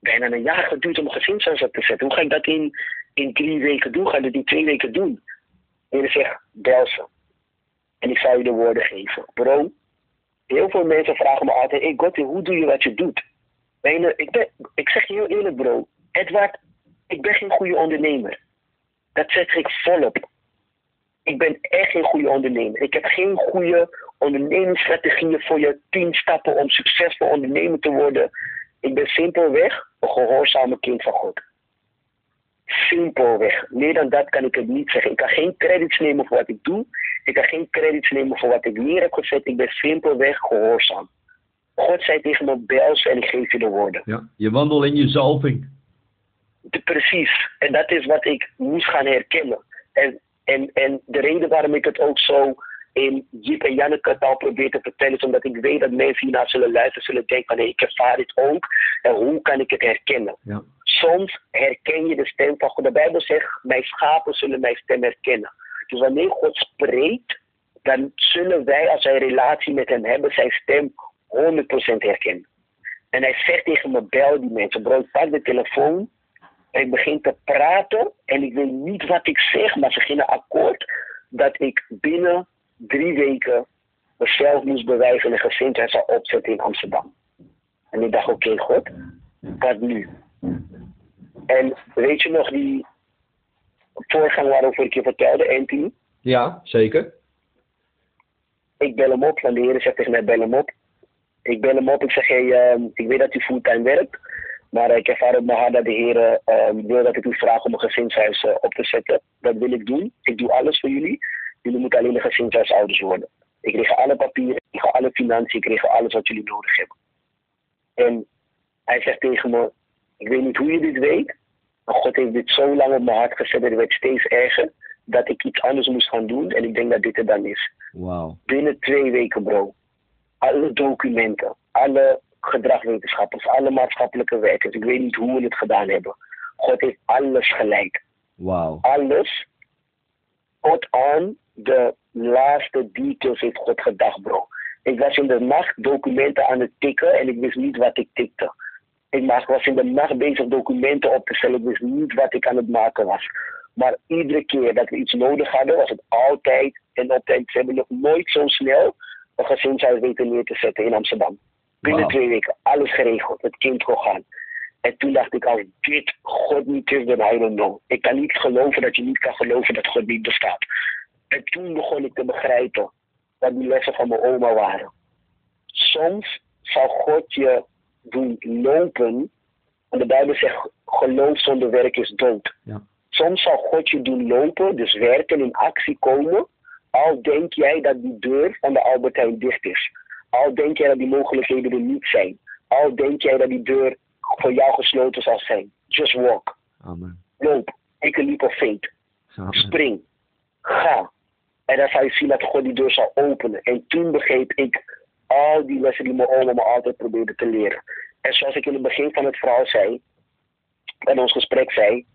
bijna een jaar geduurd om een gezinshuis op te zetten. Hoe ga ik dat in, in drie weken doen? Ga ik dat in twee weken doen? De Heer zegt, bel ze. En ik zal je de woorden geven. Bro, heel veel mensen vragen me altijd: hey Gotti, hoe doe je wat je doet? Ik, ik zeg je heel eerlijk, bro. Edward, ik ben geen goede ondernemer. Dat zeg ik volop. Ik ben echt geen goede ondernemer. Ik heb geen goede ondernemingsstrategieën voor je tien stappen om succesvol ondernemer te worden. Ik ben simpelweg een gehoorzame kind van God. Simpelweg. Meer dan dat kan ik het niet zeggen. Ik kan geen credits nemen voor wat ik doe. Ik kan geen credits nemen voor wat ik neer heb gezet. Ik ben simpelweg gehoorzaam. God zei tegen me, bel en ik geef je de woorden. Ja, je wandelt in je zalving. precies. En dat is wat ik moest gaan herkennen. En, en, en de reden waarom ik het ook zo in Jip en Janneke taal probeer te vertellen, omdat ik weet dat mensen hiernaar zullen luisteren, zullen denken van, ik ervaar dit ook. En hoe kan ik het herkennen? Ja. Soms herken je de stem van God. De Bijbel zegt, mijn schapen zullen mijn stem herkennen. Dus wanneer God spreekt, dan zullen wij als wij een relatie met hem hebben, zijn stem 100% herkennen. En hij zegt tegen me, bel die mensen. Bro, ik pak de telefoon en ik begin te praten en ik weet niet wat ik zeg, maar ze gingen akkoord dat ik binnen drie weken mezelf moest bewijzen en een gezindheid zou opzetten in Amsterdam. En ik dacht, oké, God, wat nu? En weet je nog die voorgang waarover ik je vertelde, Anthony? Ja, zeker. Ik bel hem op, want de Heer zegt tegen mij, bel hem op. Ik bel hem op, ik zeg, hey, ehm, ik weet dat u fulltime werkt, maar ik ervaar op mijn hart dat de Heer ehm, wil dat ik u vraag om een gezinshuis eh, op te zetten. Dat wil ik doen. Ik doe alles voor jullie. Jullie moeten alleen een gezinshuisouders worden. Ik regel alle papieren, ik regel alle financiën, ik regel alles wat jullie nodig hebben. En hij zegt tegen me, ik weet niet hoe je dit weet, maar God heeft dit zo lang op mijn hart gezet en het werd steeds erger dat ik iets anders moest gaan doen en ik denk dat dit er dan is. Binnen twee weken, bro. Alle documenten, alle gedragswetenschappers, alle maatschappelijke werkers, ik weet niet hoe we het gedaan hebben. God heeft alles gelijk. Wauw. Alles tot aan de laatste details heeft God gedacht, bro. Ik was in de nacht documenten aan het tikken en ik wist niet wat ik tikte. Ik was in de nacht bezig documenten op te stellen. Ik wist niet wat ik aan het maken was. Maar iedere keer dat we iets nodig hadden, was het altijd en altijd. Ze hebben nog nooit zo snel een gezinshuis weten neer te zetten in Amsterdam. Binnen twee weken, alles geregeld. Het kind kon gaan. En toen dacht ik, als dit God niet is, dan I don't know. Ik kan niet geloven dat je niet kan geloven dat God niet bestaat. En toen begon ik te begrijpen wat die lessen van mijn oma waren. Soms zal God je doen lopen. En de Bijbel zegt, geloof zonder werk is dood. Ja. Soms zal God je doen lopen, dus werken, in actie komen. Al denk jij dat die deur van de Albert Heijn dicht is. Al denk jij dat die mogelijkheden er niet zijn. Al denk jij dat die deur voor jou gesloten zal zijn. Just walk. Amen. Loop. Take a leap of faith. Amen. Spring. Ga. En dan zal je zien dat God die deur zal openen. En toen begreep ik al die lessen die mijn oma me altijd probeerde te leren. En zoals ik in het begin van het verhaal zei, en ons gesprek zei,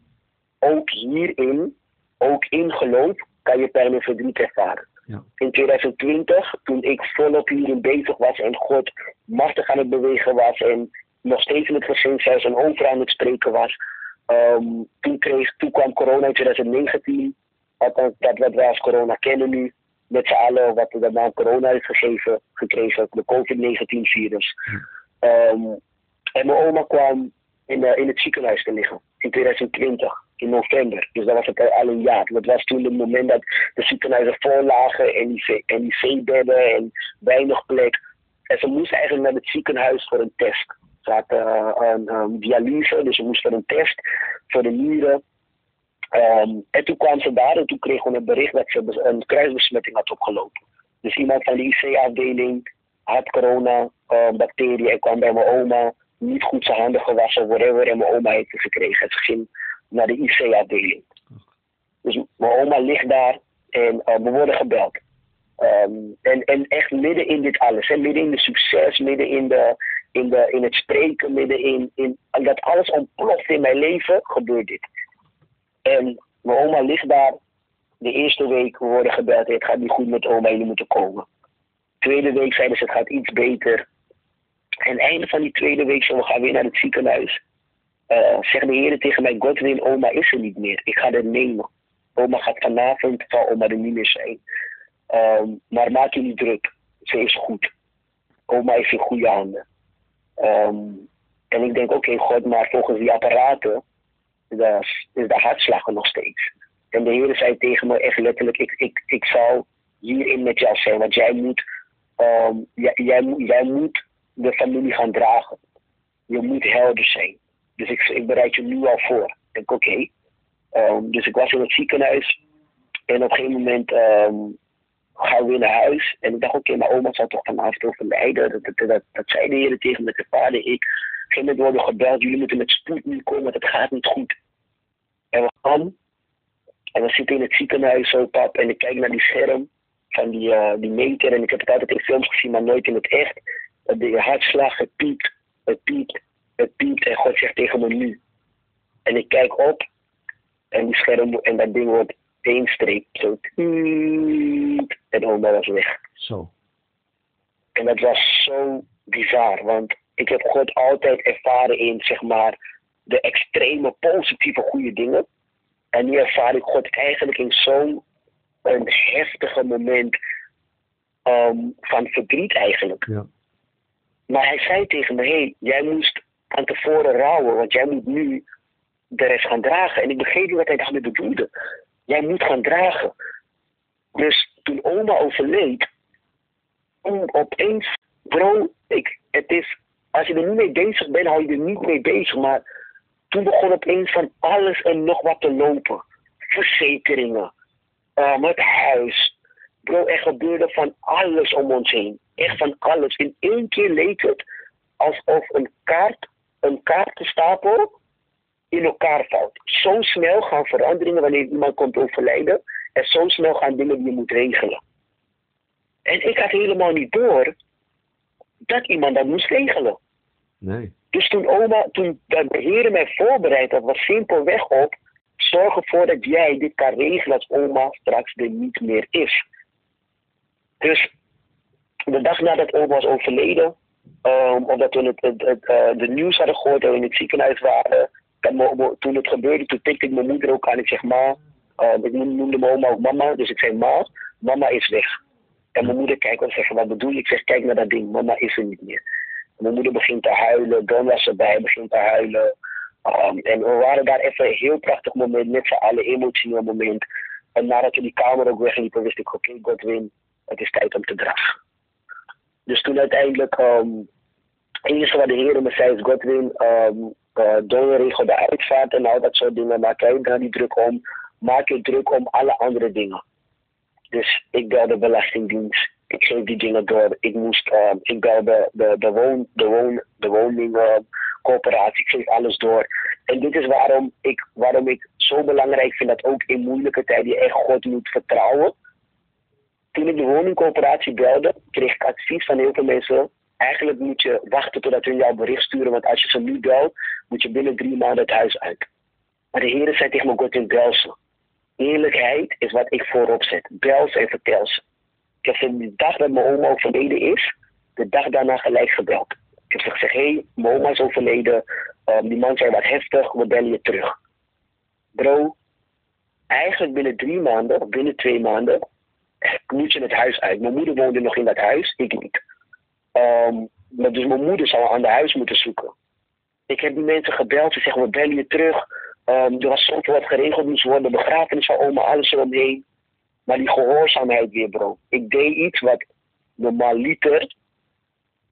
ook hierin, ook in geloof, kan je pijn en verdriet ervaren. Ja. In 2020, toen ik volop hierin bezig was en God machtig aan het bewegen was en nog steeds in het gezinshuis en overal aan het spreken was, ehm, toen, kreeg, toen kwam corona in 2019, althans dat wat wij als corona kennen nu, met z'n allen wat de naam corona heeft gegeven, gekregen, de COVID-19 virus. Ehm, en mijn oma kwam in, eh, in het ziekenhuis te liggen in 2020, in november. Dus dat was het al een jaar. Dat was toen het moment dat de ziekenhuizen vol lagen en die, en die en weinig plek. En ze moest eigenlijk naar het ziekenhuis voor een test. Ze had eh, een, een dialyse, dus ze moest voor een test voor de nieren. Ehm, en toen kwam ze daar en toen kregen we het bericht dat ze een kruisbesmetting had opgelopen. Dus iemand van de IC-afdeling had corona, eh, bacteriën en kwam bij mijn oma. Niet goed zijn handen gewassen, whatever. En mijn oma heeft het gekregen. En ze ging naar de IC-afdeling. Dus mijn oma ligt daar en eh, we worden gebeld. Ehm, en, en echt midden in dit alles, hè, midden in de succes, midden in, de, in, de, in het spreken, midden in, in dat alles ontploft in mijn leven, gebeurt dit. En mijn oma ligt daar. De eerste week we worden gebeld, het gaat niet goed met oma, jullie moeten komen. Tweede week zeiden ze, het gaat iets beter. En einde van die tweede week, zo, we gaan weer naar het ziekenhuis. Eh zegt de heren tegen mij, Godwin, oma is er niet meer. Ik ga er nemen. Oma gaat vanavond, zal oma er niet meer zijn. Ehm, maar maak je niet druk. Ze is goed. Oma is in goede handen. Ehm, en ik denk, oké, God, maar volgens die apparaten is, is de hartslag er nog steeds. En de Heer zei tegen me echt letterlijk, ik, ik, ik zal hierin met jou zijn. Want jij moet, ehm, jij, jij, moet- de familie gaan dragen. Je moet helder zijn. Dus ik, ik bereid je nu al voor. Ik denk, oké. Ehm, dus ik was in het ziekenhuis. En op een gegeven moment ehm, gaan we weer naar huis. En ik dacht, oké, mijn oma zal toch vanavond overlijden. Dat, dat, dat, dat zei de Heer tegen mijn vader. Ik, moment worden gebeld. Jullie moeten met spoed nu komen, want het gaat niet goed. En we gaan. En we zitten in het ziekenhuis zo, pap. En ik kijk naar die scherm van die, eh, die meter. En ik heb het altijd in films gezien, maar nooit in het echt. Dat De hartslag, het piept, het piept, het piept. En God zegt tegen me nu. En ik kijk op. En die scherm, en dat ding wordt één streep. Zo. tiet, En oma was weg. Zo. En dat was zo bizar, want ik heb God altijd ervaren in, zeg maar, de extreme positieve goede dingen. En nu ervaar ik God eigenlijk in zo'n heftige moment ehm, van verdriet eigenlijk. Ja. Maar hij zei tegen me, hé, hey, jij moest van tevoren rouwen, want jij moet nu de rest gaan dragen. En ik begreep niet wat hij daarmee bedoelde. Jij moet gaan dragen. Dus toen oma overleed, toen opeens, bro, ik, het is, als je er niet mee bezig bent, hou je er niet mee bezig. Maar toen begon opeens van alles en nog wat te lopen. Verzekeringen, um, het huis. Bro, er gebeurde van alles om ons heen. Echt van alles. In één keer leek het alsof een kaart, een kaartenstapel in elkaar valt. Zo snel gaan veranderingen wanneer iemand komt overlijden. En zo snel gaan dingen die je moet regelen. En ik had helemaal niet door dat iemand dat moest regelen. Nee. Dus toen oma, toen de Heer mij voorbereid had, was simpelweg op, zorg ervoor dat jij dit kan regelen als oma straks er niet meer is. Dus de dag nadat oma was overleden, um, omdat we het, het, het uh, de nieuws hadden gehoord dat we in het ziekenhuis waren, toen het gebeurde, toen tikte ik mijn moeder ook aan. Ik zeg, ma, uh, ik noemde mijn oma ook mama, dus ik zei, ma, mama is weg. En mijn moeder kijkt en zegt, wat bedoel je? Ik zeg, kijk naar dat ding, mama is er niet meer. Mijn moeder begint te huilen, Don was erbij, begint te huilen. Um, en we waren daar even een heel prachtig moment, met z'n allen, emotioneel moment. En nadat we die kamer ook wegliepen, wist ik, oké, Godwin, het is tijd om te dragen. Dus toen uiteindelijk, um, het enige wat de Heer me zei Godwin, um, uh, Don regel de uitvaart en al dat soort dingen, maak jij daar niet druk om. Maak je druk om alle andere dingen. Dus ik bel de Belastingdienst ik geef die dingen door. Ik moest, uh, ik bel de, de, woon, de, woon, de woningcoöperatie, ik geef alles door. En dit is waarom ik, waarom ik zo belangrijk vind dat ook in moeilijke tijden je echt God moet vertrouwen. Toen ik de woningcoöperatie belde, kreeg ik advies van heel veel mensen. Eigenlijk moet je wachten totdat hun jouw bericht sturen, want als je ze nu belt, moet je binnen drie maanden het huis uit. Maar de heren zei tegen me, God in ze. Eerlijkheid is wat ik voorop zet. Bel ze en vertel ze. Ik heb de dag dat mijn oma overleden is, de dag daarna gelijk gebeld. Ik heb ze gezegd, hé, hey, mijn oma is overleden. Um, die man zei wat heftig, we bellen je terug. Bro, eigenlijk binnen drie maanden, of binnen twee maanden, moet je het huis uit. Mijn moeder woonde nog in dat huis, ik niet. Um, dus mijn moeder zou aan de huis moeten zoeken. Ik heb die mensen gebeld, ze zeggen, we bellen je terug. Er was zoveel wat geregeld moest worden, begrafenis van oma, alles eromheen. Maar die gehoorzaamheid weer, bro. Ik deed iets wat normaliter,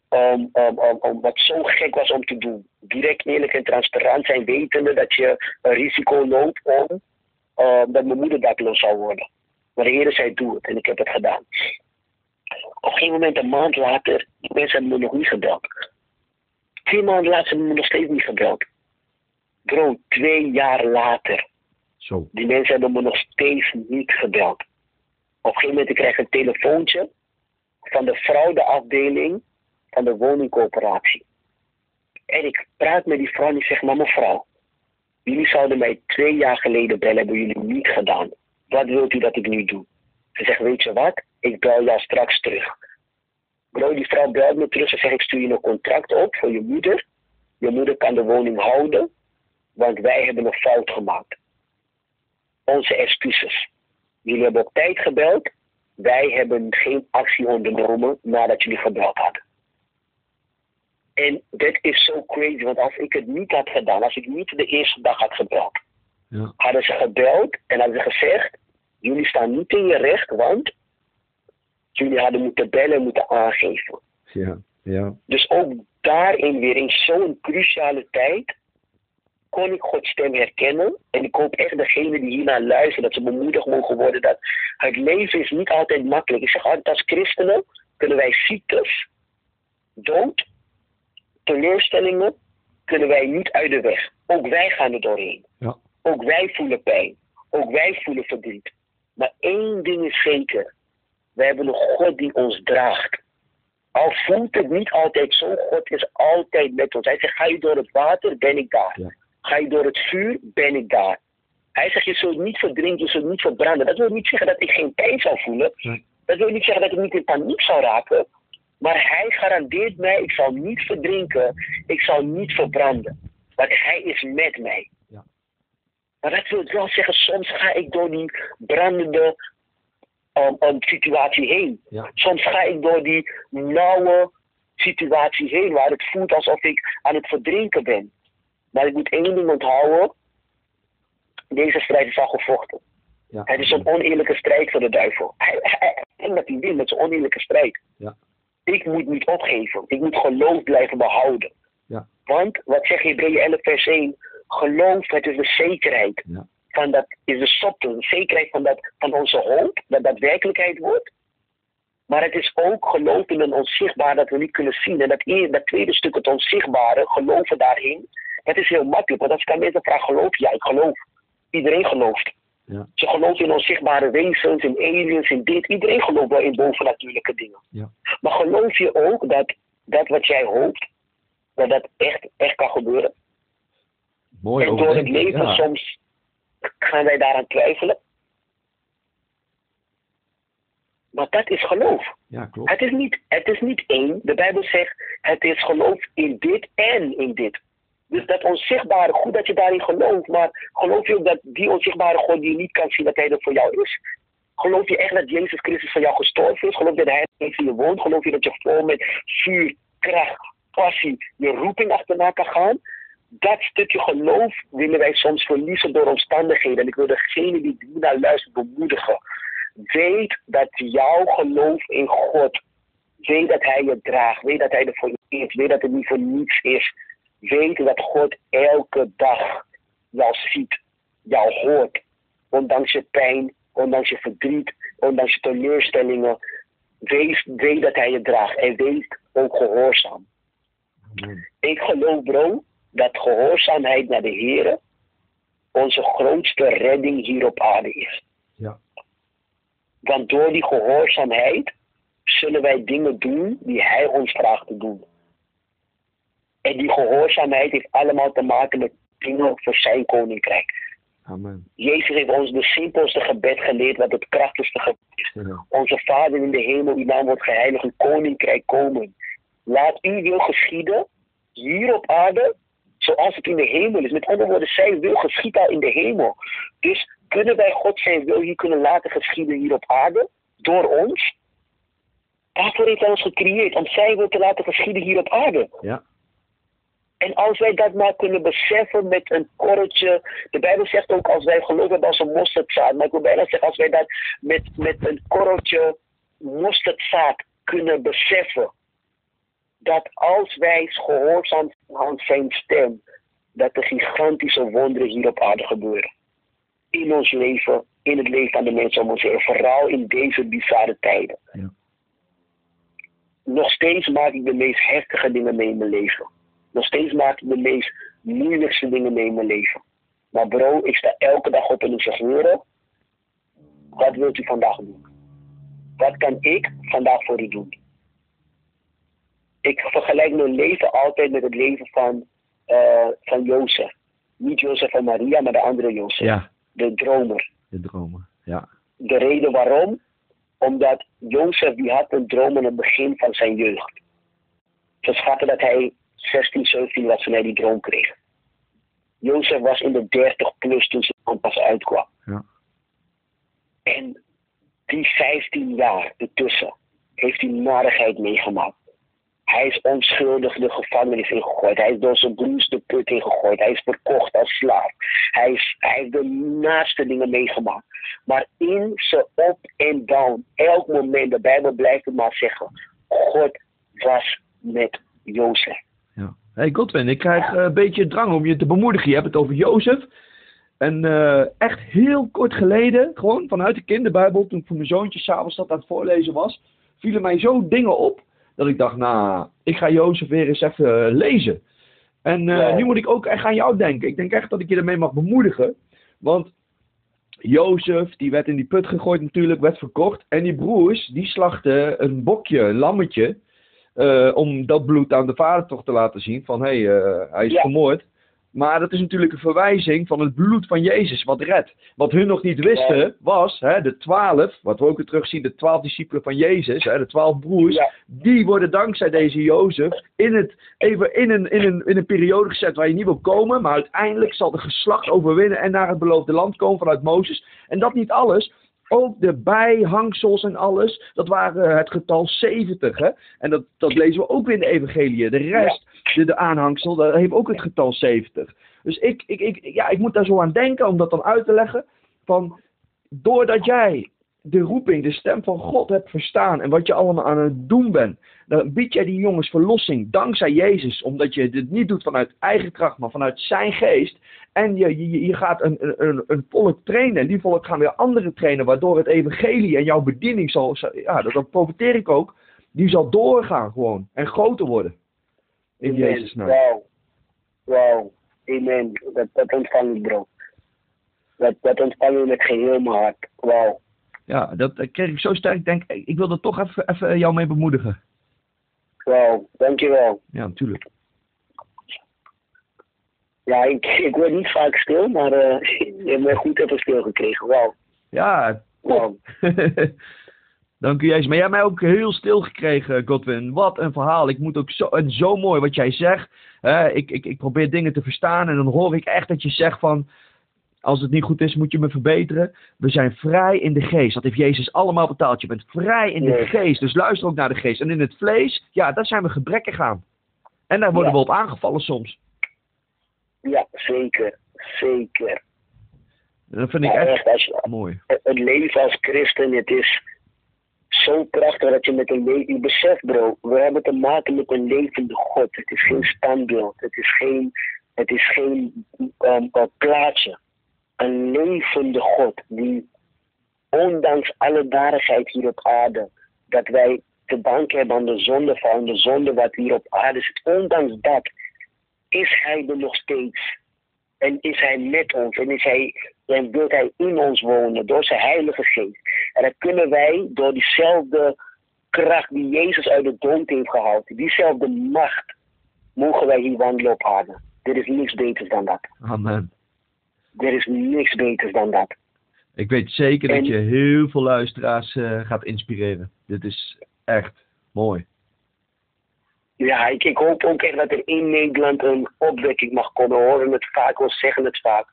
um, um, um, um, wat zo gek was om te doen. Direct, eerlijk en transparant zijn, wetende dat je een risico loopt om dat mijn moeder dakloos zou worden. Maar de Heer zei: Doe het. En ik heb het gedaan. Op een gegeven moment, een maand later, mensen hebben me nog niet gebeld. Twee maanden later hebben me nog steeds niet gebeld. Bro, twee jaar later. Zo. Die mensen hebben me nog steeds niet gebeld. Op een gegeven moment krijg ik een telefoontje van de fraudeafdeling van de woningcoöperatie. En ik praat met die vrouw en ik zeg, maar mevrouw, jullie zouden mij twee jaar geleden bellen, hebben jullie niet gedaan. Wat wilt u dat ik nu doe? Ze zegt, weet je wat, ik bel jou straks terug. Bro, die vrouw belt me terug, ze zegt, ik stuur je een contract op voor je moeder. Je moeder kan de woning houden, want wij hebben een fout gemaakt. Onze excuses. Jullie hebben op tijd gebeld. Wij hebben geen actie ondernomen nadat jullie gebeld hadden. En dat is zo crazy, want als ik het niet had gedaan, als ik niet de eerste dag had gebeld, ja. hadden ze gebeld en hadden ze gezegd: Jullie staan niet in je recht, want jullie hadden moeten bellen en moeten aangeven. Ja, ja. Dus ook daarin weer in zo'n cruciale tijd kon ik Gods stem herkennen. En ik hoop echt degene die hiernaar luisteren, dat ze bemoedigd mogen worden. Dat het leven is niet altijd makkelijk. Ik zeg altijd, als christenen kunnen wij ziektes, dood, teleurstellingen, kunnen wij niet uit de weg. Ook wij gaan er doorheen. Ja. Ook wij voelen pijn. Ook wij voelen verdriet. Maar één ding is zeker. We hebben een God die ons draagt. Al voelt het niet altijd zo, God is altijd met ons. Hij zegt, ga je door het water, ben ik daar. Ja. Ga je door het vuur, ben ik daar. Hij zegt, je zult niet verdrinken, je zult niet verbranden. Dat wil niet zeggen dat ik geen pijn zou voelen. Dat wil niet zeggen dat ik niet in paniek zou raken. Maar hij garandeert mij, ik zal niet verdrinken, ik zal niet verbranden. Want hij is met mij. Ja. Maar dat wil wel zeggen, soms ga ik door die brandende um, um, situatie heen. Ja. Soms ga ik door die nauwe situatie heen waar het voelt alsof ik aan het verdrinken ben. Maar ik moet één ding onthouden. Deze strijd is al gevochten. Ja. Het is een oneerlijke strijd voor de duivel. Hij, hij, hij denkt dat hij wint met zijn oneerlijke strijd. Ja. Ik moet niet opgeven. Ik moet geloof blijven behouden. Ja. Want, wat zegt Hebreeën 11 vers 1? Geloof, het is de zekerheid. Van dat is de de zekerheid van, dat, van onze hoop, dat dat werkelijkheid wordt. Maar het is ook geloof in een onzichtbaar dat we niet kunnen zien. En dat, eer- dat tweede stuk, het onzichtbare, geloven daarin, dat is heel makkelijk. Want als ik aan mensen vraag, geloof? Ja, ik geloof. Iedereen gelooft. Ja. Ze geloven in onzichtbare wezens, in aliens, in dit. Iedereen gelooft wel in bovennatuurlijke dingen. Ja. Maar geloof je ook dat dat wat jij hoopt, dat dat echt, echt kan gebeuren? Mooi en door het leven Ja. soms gaan wij daaraan twijfelen. Maar dat is geloof. ja, klopt. Het is, niet, het is niet één. De Bijbel zegt, het is geloof in dit en in dit. Dus dat onzichtbare, goed dat je daarin gelooft, maar geloof je ook dat die onzichtbare God die je niet kan zien, dat hij er voor jou is? Geloof je echt dat Jezus Christus voor jou gestorven is? Geloof je dat hij in je woont? Geloof je dat je vol met vuur, kracht, passie, je roeping achterna kan gaan? Dat stukje geloof willen wij soms verliezen door omstandigheden. En ik wil degene die naar luistert bemoedigen. Weet dat jouw geloof in God, weet dat Hij je draagt, weet dat Hij er voor je is, weet dat het niet voor niets is. Weet dat God elke dag jou ziet, jou hoort. Ondanks je pijn, ondanks je verdriet, ondanks je teleurstellingen. Wees, weet dat Hij je draagt en wees ook gehoorzaam. Ik geloof, bro, dat gehoorzaamheid naar de Heer onze grootste redding hier op aarde is. Ja. Want door die gehoorzaamheid zullen wij dingen doen die Hij ons vraagt te doen. En die gehoorzaamheid heeft allemaal te maken met dingen voor Zijn koninkrijk. Amen. Jezus heeft ons de simpelste gebed geleerd, wat het krachtigste gebed is. Ja. Onze Vader in de hemel, uw naam wordt geheiligd, uw koninkrijk komen. Laat uw wil geschieden, hier op aarde, zoals het in de hemel is. Met andere woorden, zijn wil geschiet al in de hemel. Dus kunnen wij God zijn wil hier kunnen laten geschieden hier op aarde, door ons? Daarvoor heeft hij ons gecreëerd, om zijn wil te laten geschieden hier op aarde. Ja. En als wij dat maar kunnen beseffen met een korreltje. De Bijbel zegt ook als wij geloof hebben als een mosterdzaad. Maar ik wil bijna zeggen als wij dat met, met een korreltje mosterdzaad kunnen beseffen. Dat als wij gehoorzaam aan zijn stem. Dat er gigantische wonderen hier op aarde gebeuren. In ons leven, in het leven van de mensen om ons heen. Vooral in deze bizarre tijden. Ja. Nog steeds maak ik de meest heftige dingen mee in mijn leven. Nog steeds maak ik de meest moeilijkste dingen mee in mijn leven. Maar bro, ik sta elke dag op en ik zeg, Heer, wat wilt u vandaag doen? Wat kan ik vandaag voor u doen? Ik vergelijk mijn leven altijd met het leven van, eh van Jozef. Niet Jozef en Maria, maar de andere Jozef. ja, De dromer. de dromen. Ja. De reden waarom? Omdat Jozef die had een droom aan het begin van zijn jeugd. Ze schatten dat hij 16, 17 was toen hij die droom kreeg. Jozef was in de 30 plus toen zijn droom pas uitkwam. Ja. En die 15 jaar ertussen heeft hij narigheid meegemaakt. Hij is onschuldig de gevangenis ingegooid. Hij is door zijn broers de put ingegooid. Hij is verkocht als slaaf. Hij, is, hij heeft de naaste dingen meegemaakt. Maar in zijn up en down, elk moment, de Bijbel blijft het maar zeggen. God was met Jozef. Ja. Hey Godwin, ik krijg eh, een beetje drang om je te bemoedigen. Je hebt het over Jozef. En eh, echt heel kort geleden, gewoon vanuit de kinderbijbel, toen ik voor mijn zoontje s'avonds dat aan het voorlezen was, vielen mij zo dingen op, dat ik dacht, nou, ik ga Jozef weer eens even eh, lezen. En Ja. nu moet ik ook echt aan jou denken. Ik denk echt dat ik je ermee mag bemoedigen. Want Jozef, die werd in die put gegooid natuurlijk, werd verkocht. En die broers, die slachten een bokje, een lammetje, eh, om dat bloed aan de vader toch te laten zien van hé, hey, eh, hij is Ja. vermoord. Maar dat is natuurlijk een verwijzing van het bloed van Jezus, wat redt. Wat hun nog niet wisten, Ja. was hè, de twaalf, wat we ook weer terugzien, de twaalf discipelen van Jezus, hè, de twaalf broers, Ja. die worden dankzij deze Jozef in, het, even in, een, in, een, in een periode gezet waar je niet wil komen, maar uiteindelijk zal de geslacht overwinnen en naar het beloofde land komen vanuit Mozes. En dat niet alles. Ook de bijhangsels en alles, dat waren het getal 70. Hè? En dat, dat lezen we ook weer in de evangelie. De rest, de, de aanhangsel, dat heeft ook het getal 70. Dus ik, ik, ik, ja, ik moet daar zo aan denken om dat dan uit te leggen. Van, doordat jij de roeping, de stem van God hebt verstaan en wat je allemaal aan het doen bent, dan bied jij die jongens verlossing dankzij Jezus, omdat je dit niet doet vanuit eigen kracht, maar vanuit zijn geest. En je, je, je gaat een, een, een volk trainen en die volk gaan weer anderen trainen, waardoor het evangelie en jouw bediening zal, ja, dat, dat profiteer ik ook, die zal doorgaan gewoon en groter worden. In Amen. Jezus' naam. Wauw. Wauw. Amen. Dat, dat ontvang ik, bro. Dat, dat ontvang ik met geheel mijn hart. Wauw. Ja, dat kreeg ik zo sterk. Ik denk, ik wil er toch even, even jou mee bemoedigen. Wauw. Dankjewel. Ja, natuurlijk. Ja, ik, ik word niet vaak stil, maar je hebt mij goed even stil gekregen. Wauw. Ja, Wauw. *laughs* Dank u Jezus. Maar jij hebt mij ook heel stil gekregen, Godwin. Wat een verhaal. Ik moet ook zo, en zo mooi wat jij zegt. Ik, ik, ik probeer dingen te verstaan en dan hoor ik echt dat je zegt van... Als het niet goed is, moet je me verbeteren. We zijn vrij in de geest. Dat heeft Jezus allemaal betaald. Je bent vrij in de geest. Dus luister ook naar de geest. En in het vlees, ja, daar zijn we gebrekkig aan. En daar worden Ja. we op aangevallen soms. Ja, zeker. Zeker. Dat vind ik Ja, echt echt, als je, mooi. het leven als christen, het is zo prachtig dat je met een leven, je beseft bro, we hebben te maken met een levende God. Het is geen standbeeld, het is geen, het is geen um, uh, plaatje. Een levende God die ondanks alle daarigheid hier op aarde, dat wij te danken hebben aan de zonde van de zonde wat hier op aarde zit, ondanks dat is hij er nog steeds. En is hij met ons en, is hij, en wil hij in ons wonen door zijn heilige geest. En dan kunnen wij door diezelfde kracht die Jezus uit de dood heeft gehaald, diezelfde macht, mogen wij hier wandelen op. Er is niks beters dan dat. Amen. Er is niks beters dan dat. Ik weet zeker En- dat je heel veel luisteraars eh, gaat inspireren. Dit is echt mooi. Ja, ik, ik hoop ook echt dat er in Nederland een opwekking mag komen. We horen het vaak, we zeggen het vaak.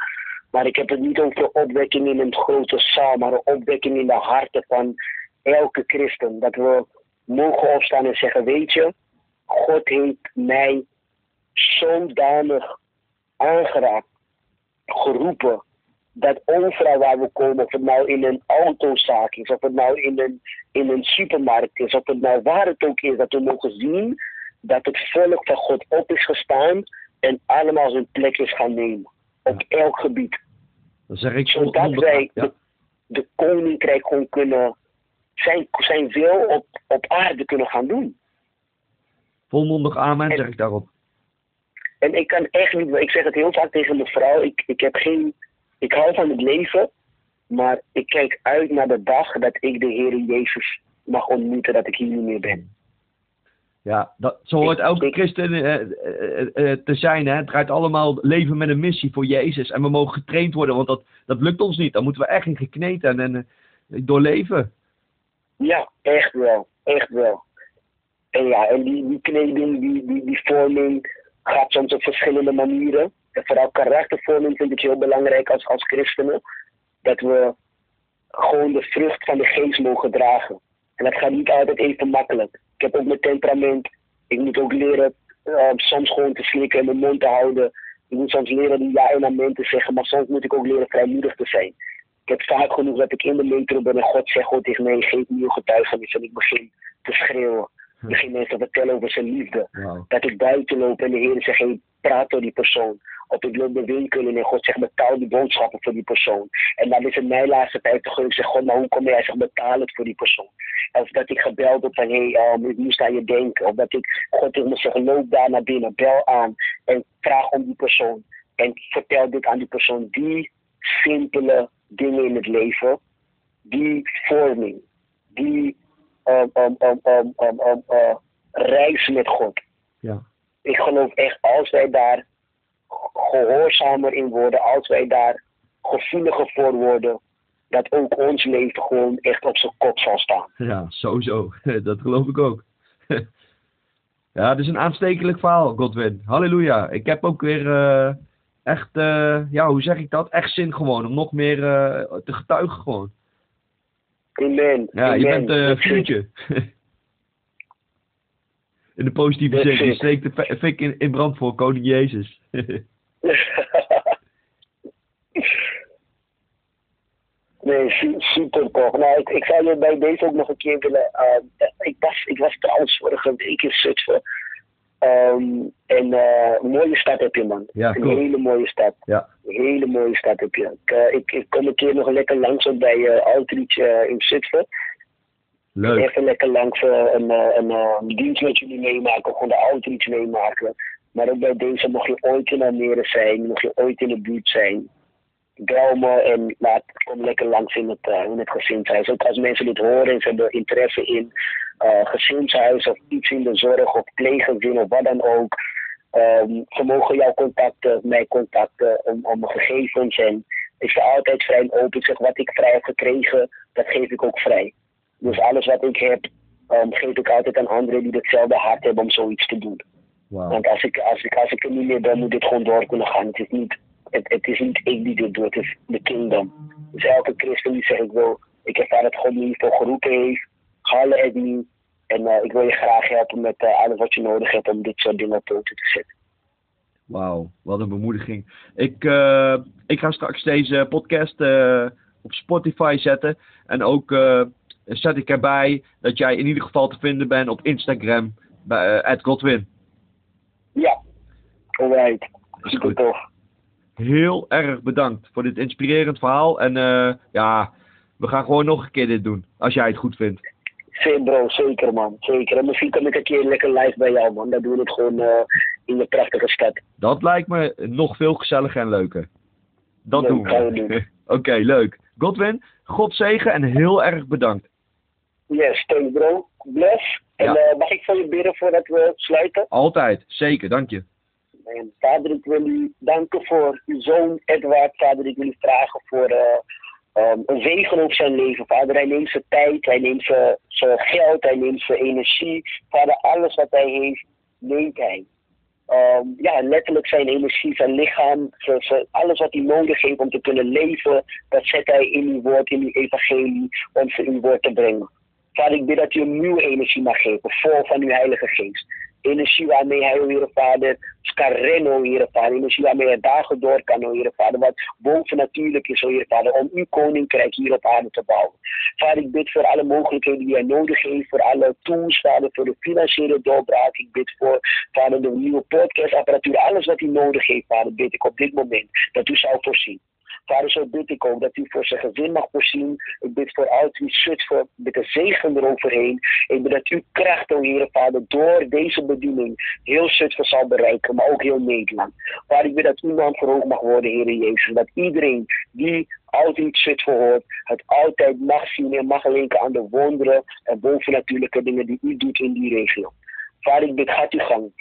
Maar ik heb het niet over opwekking in een grote zaal, maar een opwekking in de harten van elke christen. Dat we mogen opstaan en zeggen, weet je, God heeft mij zodanig aangeraakt, geroepen, dat overal waar we komen, of het nou in een autozaak is, of het nou in een, in een supermarkt is, of het nou waar het ook is, dat we mogen zien dat het volk van God op is gestaan en allemaal zijn plek is gaan nemen. Op elk gebied. Dan zeg ik Zodat wij ja. de, de koninkrijk gewoon kunnen, zijn, zijn wil op, op aarde kunnen gaan doen. volmondig amen, En- zeg ik daarop. En ik kan echt niet, ik zeg het heel vaak tegen mijn vrouw, ik, ik heb geen, ik hou van het leven, maar ik kijk uit naar de dag dat ik de Heer Jezus mag ontmoeten, dat ik hier niet meer ben. Ja, dat, zo hoort Ik- elke ik- christen eh, eh, eh, te zijn. Hè. Het draait allemaal leven met een missie voor Jezus. En we mogen getraind worden, want dat, dat lukt ons niet. Dan moeten we echt in gekneed en, en doorleven. Ja, echt wel, echt wel. En ja, en die, die kleding, die, die, die vorming gaat soms op verschillende manieren. En vooral karaktervorming vind ik heel belangrijk als, als christenen. Dat we gewoon de vrucht van de geest mogen dragen. En dat gaat niet altijd even makkelijk. Ik heb ook mijn temperament. Ik moet ook leren eh, soms gewoon te slikken en mijn mond te houden. Ik moet soms leren die ja en amen te zeggen, maar soms moet ik ook leren vrijmoedig te zijn. Ik heb vaak genoeg dat ik in de metro ben en God zegt gewoon tegen mij, geef me uw getuigenis. En ik begin te schreeuwen. Begin mensen te vertellen over zijn liefde. Dat ik buiten loop en de Heer zegt, hey, praat door die persoon. Of ik loop de winkel in en God zegt, betaal die boodschappen voor die persoon. En dan is het mijn laatste tijd te gaan. Ik zeg, God, maar hoe kom jij? Hij zegt, betaal het voor die persoon. Of dat ik gebeld heb van, hé, hey, um, ik moest aan je denken. Of dat ik, God tegen me zegt, loop daar naar binnen, bel aan. En vraag om die persoon. En vertel dit aan die persoon. Die simpele dingen in het leven, die vorming, die um, uh, reis met God. Ja. Ik geloof echt, als wij daar gehoorzamer in worden, als wij daar gevoeliger voor worden, dat ook ons leven gewoon echt op zijn kop zal staan. ja, sowieso. *laughs* Dat geloof ik ook. *laughs* ja, het is een aanstekelijk verhaal, Godwin. Halleluja. Ik heb ook weer eh, echt, eh, ja, hoe zeg ik dat? Echt zin gewoon om nog meer eh, te getuigen gewoon. Amen. Ja, je Amen. bent eh, een That's it. vuurtje. *laughs* in de positieve zin. Je steekt de fik in, in brand voor koning Jezus. *laughs* nee, su- super toch. Nou, ik, ik zou je bij deze ook nog een keer willen. eh, ik, was, ik was trouwens vorige week in Zutphen. Ehm, en eh, een mooie stad heb je, man. Ja, een hele mooie stad. ja, Een hele mooie stad heb je. Ik, eh, ik, ik kom een keer nog lekker langs bij eh Outreach in Zutphen. leuk. Even lekker langs een, een, een dienst met jullie meemaken, gewoon de outreach meemaken. Maar ook bij deze, mocht je ooit in Almere zijn, mocht je ooit in de buurt zijn, bel me en laat, kom lekker langs in het, eh, in het gezinshuis. Ook als mensen dit horen en ze hebben interesse in eh gezinshuis of iets in de zorg of pleeggezin of wat dan ook. Ehm, ze mogen jou contacten, mij contacten om, om gegevens. En ik sta altijd vrij en open. Ik zeg wat ik vrij heb gekregen, dat geef ik ook vrij. Dus alles wat ik heb, ehm, geef ik altijd aan anderen die hetzelfde hart hebben om zoiets te doen. Want als ik, als, ik, als ik er niet meer ben, moet dit gewoon door kunnen gaan. Het is niet, het, het is niet ik die dit doe, het is de kingdom. Dus elke christen die zegt, ik wil, ik ervaar dat God me hiervoor geroepen heeft, halen het niet. En eh, ik wil je graag helpen met eh, alles wat je nodig hebt om dit soort dingen op poten te zetten. Wauw, wat een bemoediging. Ik, eh, ik ga straks deze podcast op Spotify zetten. En ook zet ik erbij dat jij in ieder geval te vinden bent op Instagram bij Godwin. Ja, alright. Super goed. Heel erg bedankt voor dit inspirerend verhaal. En eh, ja, we gaan gewoon nog een keer dit doen. Als jij het goed vindt. Zeker bro, zeker man, zeker. En misschien kom ik een keer lekker live bij jou man. Dan doen we het gewoon eh, in je prachtige stad. Dat lijkt me nog veel gezelliger en leuker. Dat Leuk, doen we. *laughs* Oké, leuk. Godwin, God zegen en heel erg bedankt. Yes, thanks bro. Bless. En Ja. eh, mag ik voor je bidden voordat we sluiten? Altijd, zeker, dank je. En vader, ik wil u danken voor uw zoon Edward. Vader, ik wil u vragen voor eh, ehm, een zegen op zijn leven. Vader, hij neemt zijn tijd, hij neemt zijn, zijn geld, hij neemt zijn energie. Vader, alles wat hij heeft, neemt hij. Ehm, ja, letterlijk zijn energie, zijn lichaam, alles wat hij nodig heeft om te kunnen leven, dat zet hij in uw woord, in uw evangelie, om ze in uw woord te brengen. Vader, ik bid dat u hem nieuwe energie mag geven, vol van uw Heilige Geest. Energie waarmee hij, o Heere Vader, kan rennen, o Heere Vader. Energie waarmee hij dagen door kan, o Heere Vader. Wat bovennatuurlijk is, o Heere Vader, om uw koninkrijk hier op aarde te bouwen. Vader, ik bid voor alle mogelijkheden die hij nodig heeft, voor alle tools, Vader, voor de financiële doorbraak. Ik bid voor, Vader, de nieuwe podcastapparatuur, alles wat hij nodig heeft, Vader, bid ik op dit moment dat u zou voorzien. Vader, zo bid ik ook dat u voor zijn gezin mag voorzien. Ik bid voor Outreach Zutphen met de zegen eroverheen. Ik bid dat uw kracht, o Heere Vader, door deze bediening heel Zutphen zal bereiken, maar ook heel Nederland. Vader, ik bid dat uw naam verhoogd mag worden, Heere Jezus. Dat iedereen die Outreach Zutphen hoort, het altijd mag zien en mag linken aan de wonderen en bovennatuurlijke dingen die u doet in die regio. Vader, ik bid, gaat uw gang.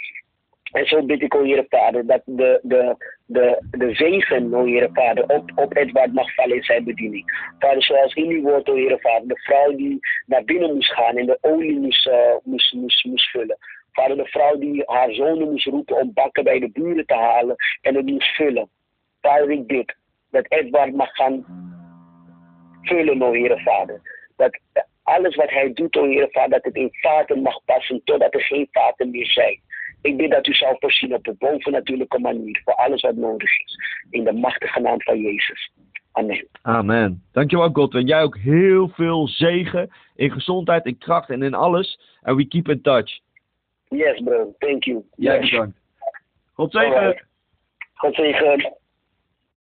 En zo bid ik, o Heere Vader, dat de, de, de, de zegen, o Heere Vader, op, op Edward mag vallen in zijn bediening. Vader, zoals in uw woord, o Heere Vader, de vrouw die naar binnen moest gaan en de olie moest, eh, moest, moest, moest vullen. Vader, de vrouw die haar zonen moest roepen om bakken bij de buren te halen en het moest vullen. Vader, ik bid dat Edward mag gaan vullen, o Heere Vader. Dat alles wat hij doet, o Heere Vader, dat het in vaten mag passen totdat er geen vaten meer zijn. Ik bid dat u zal voorzien op een bovennatuurlijke manier voor alles wat nodig is. In de machtige naam van Jezus. Amen. Amen. Dankjewel Godwin. Jij ook heel veel zegen in gezondheid, in kracht en in alles. En we keep in touch. Yes, bro. Thank you. Jij Yes. bedankt. God zegen. God zegen.